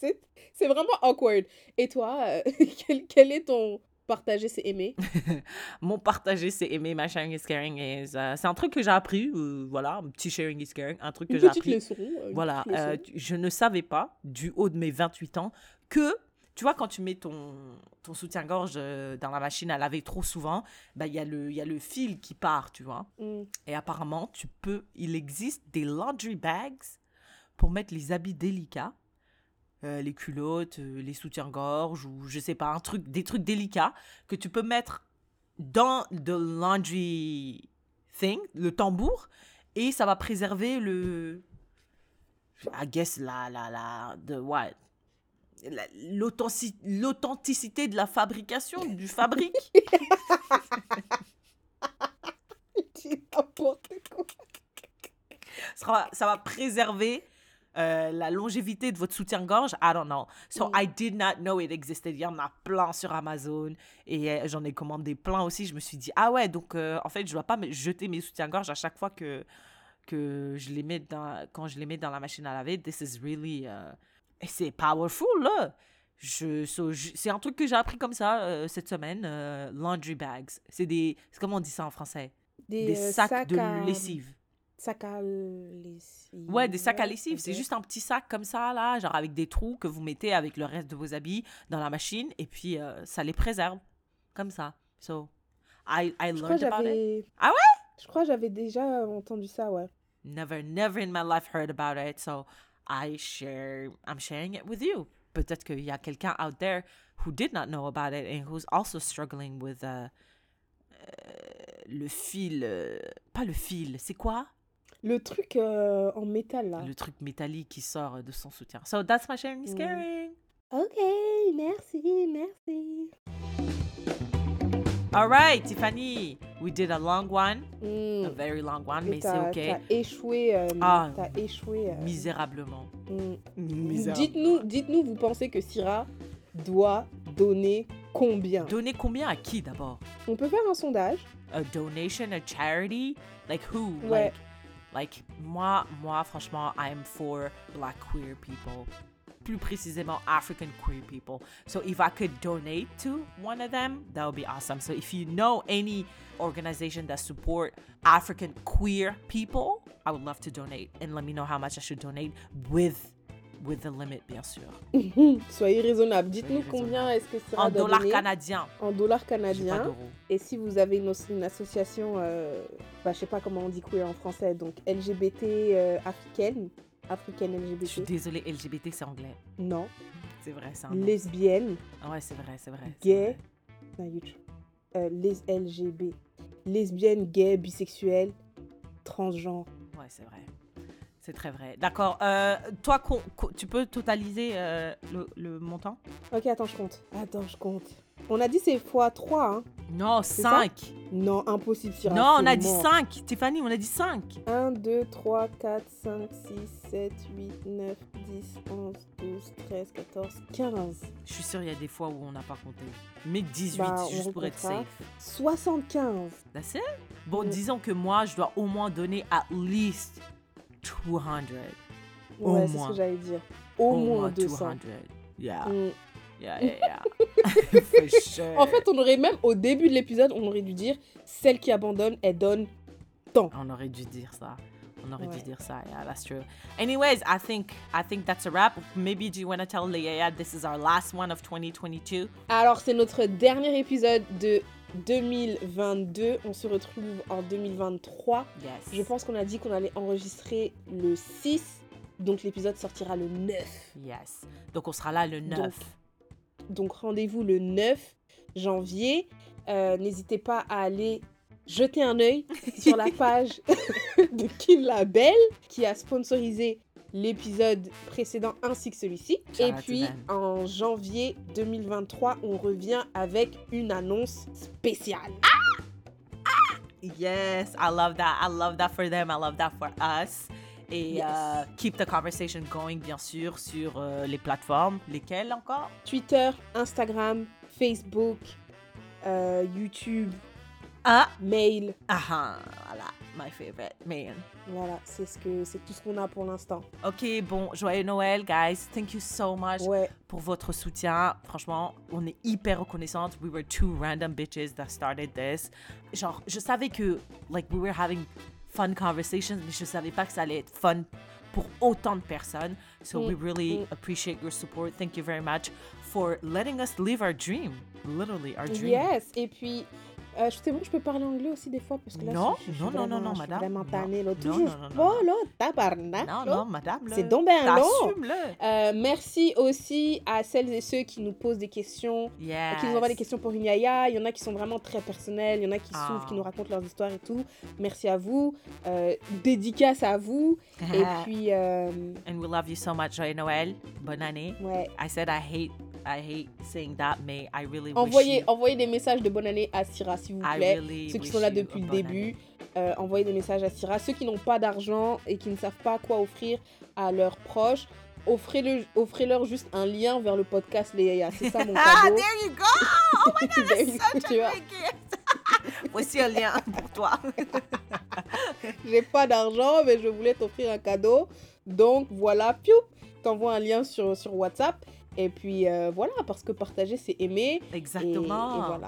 C'est c'est vraiment awkward. Et toi, <laughs> quel, quel est ton partager, c'est aimer <laughs> Mon partagé, c'est aimer. My sharing is caring. is, euh, c'est un truc que j'ai appris. euh, voilà, un petit sharing is caring. Un truc que j'ai appris. leçon. euh, Voilà, euh, je ne savais pas, du haut de mes 28 ans, que, tu vois, quand tu mets ton, ton soutien-gorge euh, dans la machine à laver trop souvent, bah, il y, a le- y a le fil qui part, tu vois. Mm. Et apparemment, tu peux, il existe des laundry bags pour mettre les habits délicats, euh, les culottes, euh, les soutiens-gorge, ou je sais pas, un truc, des trucs délicats que tu peux mettre dans le laundry thing, le tambour, et ça va préserver le, I guess, la, la, la, de what? La- l'authentic- L'authenticité de la fabrication, du fabrique. <laughs> <laughs> Ça, va, ça va préserver euh, la longévité de votre soutien-gorge? I don't know. So Mm. I did not know it existed. Il y en a plein sur Amazon et euh, j'en ai commandé plein aussi. Je me suis dit, ah ouais, donc euh, en fait, je dois pas jeter mes soutiens-gorge à chaque fois que, que je les mets dans, quand je les mets dans la machine à laver. This is really. c'est powerful, là. Je, so, je- c'est un truc que j'ai appris comme ça cette semaine. laundry bags. C'est des. C'est comment on dit ça en français? Des, Des sacs, de à- lessive. Sacs à lessive. Ouais, des sacs à lessive. C'est juste un petit sac comme ça, là, genre avec des trous que vous mettez avec le reste de vos habits dans la machine et puis euh, ça les préserve. Comme ça. So, I, I Je crois que learned about it. Ah ouais? Je crois que j'avais déjà entendu ça, ouais. Never, never in my life heard about it. So, I share, I'm sharing it with you. Peut-être qu'il y a quelqu'un out there who did not know about it and who's also struggling with uh, le fil. euh, pas le fil, c'est quoi? Le truc euh, en métal, là. Le truc métallique qui sort de son soutien. So, that's my sharing is Mm. caring. Ok, merci, merci. All right, Tiffany, we did a long one, Mm. a very long one, Mais mais c'est t'as ok. t'as échoué. euh, Ah. T'as échoué. euh, Misérablement. mm. Misérable. Dites-nous, dites-nous, vous pensez que Syrah, doit donner combien? Donner combien à qui d'abord? On peut faire un sondage. A donation, a charity? Like who? Ouais. Like, like moi, moi, franchement, I'm for black queer people. Plus précisément, African queer people. So if I could donate to one of them, that would be awesome. So if you know any organization that support African queer people, I would love to donate and let me know how much I should donate with with the limit, bien sûr. <laughs> Soyez raisonnable. Dites-nous combien est-ce que sera En dollars canadiens. en dollars canadiens. Et si vous avez une, association, euh, bah, je sais pas comment on dit queer en français, donc LGBT euh, africaine, africaine Je suis LGBT, désolée, LGBT c'est anglais. non, C'est vrai, c'est nom. lesbienne, Ouais, c'est vrai, c'est vrai. gay, vrai. euh, les LGB, lesbienne, gay, bisexuelle, transgenre. Ouais, c'est vrai. C'est très vrai. D'accord. euh, toi, tu peux totaliser euh, le, le montant? Ok, attends, je compte. Attends, je compte. On a dit c'est x 3, hein Non, C'est ça? 5. Non, impossible, Syrah, Non, on c'est a dit mort. 5. Tiffany, on a dit 5. 1, 2, 3, 4, 5, 6, 7, 8, 9, 10, 11, 12, 13, 14, 15. Je suis sûre, il y a des fois où on n'a pas compté. Mais 18, Bah, juste pour être safe. 75. That's it? Bon, Mm. disons que moi, je dois au moins donner at least 200. Au Ouais, c'est ce que j'allais dire. Au, moins 200. 200. Yeah, Mm. yeah, yeah, yeah. <laughs> For sure. En fait, on aurait même, au début de l'épisode, on aurait dû dire celle qui abandonne, elle donne tant. On aurait dû dire ça. On aurait Ouais. dû dire ça. Yeah, that's true. Anyways, I think I think that's a wrap. Maybe do you want to tell Leia this is our last one of 2022? Alors, c'est notre dernier épisode de 2022. On se retrouve en 2023. Yes. Je pense qu'on a dit qu'on allait enregistrer le 6. Donc, l'épisode sortira le 9. Yes. Donc on sera là le 9. Donc, Donc rendez-vous le 9 janvier. Euh, N'hésitez pas à aller jeter un œil sur la <laughs> page <laughs> de Kim Label qui a sponsorisé l'épisode précédent ainsi que celui-ci. Et puis en janvier 2023, on revient avec une annonce spéciale. Yes, I love that. I love that for them. I love that for us. Et Yes. euh, keep the conversation going, bien sûr, sur euh, les plateformes. Lesquelles encore? Twitter, Instagram, Facebook, euh, YouTube, Ah, mail. ah, ah, voilà, my favorite, man. Voilà, c'est ce que c'est tout ce qu'on a pour l'instant. Ok, bon, joyeux Noël, guys. Thank you so much Ouais. pour votre soutien. Franchement, on est hyper reconnaissante. We were two random bitches that started this. Genre, je savais que, like, we were having fun conversations, mais je savais pas que ça allait être fun pour autant de personnes. So we really mm. appreciate your support. Thank you very much for letting us live our dream. Literally, our dream. Yes, et puis, euh, c'est bon, je peux parler anglais aussi des fois parce que là, Non, je, je non, non, non, vraiment- non, je suis madame. vraiment Non. tannée, là. Non, Toujours non, non, non, pas, non. là, tabarnak, Non, là. non, madame. C'est donc. T'assumes-le. Euh, merci aussi à celles et ceux qui nous posent des questions, Yes. qui nous envoient des questions pour une yaya. Il y en a qui sont vraiment très personnelles, il y en a qui Ah. s'ouvrent, qui nous racontent leurs histoires et tout. Merci à vous. Euh, dédicace à vous. <laughs> et puis, euh, And we love you so much, Joyeux Noël. Bonne année. ouais. I said I hate I hate saying that, mais I really wish Envoyez, you- envoyez des messages de bonne année à Syrah, s'il vous plaît. really Ceux qui sont là depuis le début, euh, envoyez des messages à Syrah. Ceux qui n'ont pas d'argent et qui ne savent pas quoi offrir à leurs proches, offrez-le- offrez-leur juste un lien vers le podcast Les Yaya. C'est ça mon <laughs> Ah, cadeau. there you go! Oh my god, <laughs> that's such a big gift! <laughs> Voici un lien pour toi. J'ai pas d'argent, mais je voulais t'offrir un cadeau. Donc voilà, piou, t'envoies un lien sur, sur WhatsApp. Et puis euh, voilà, parce que partager, c'est aimer. Et, et Exactement.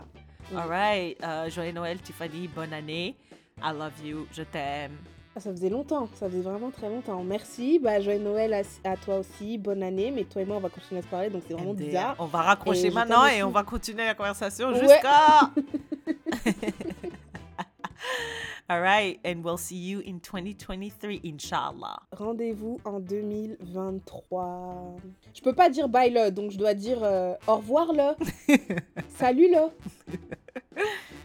Voilà. All right. Euh, joyeux Noël, Tiffany. Bonne année. I love you. Je t'aime. Ah, ça faisait longtemps, ça faisait vraiment très longtemps. Merci, bah, joyeux Noël à, à toi aussi, bonne année. Mais toi et moi, on va continuer à se parler, donc c'est vraiment euh, bizarre. On va raccrocher Et maintenant et on va continuer la conversation Ouais. jusqu'à. <laughs> <laughs> All right. And we'll see you in 2023, inshallah. Rendez-vous en 2023. Je peux pas dire bye le, donc je dois dire euh, au revoir le. <laughs> Salut le. <laughs>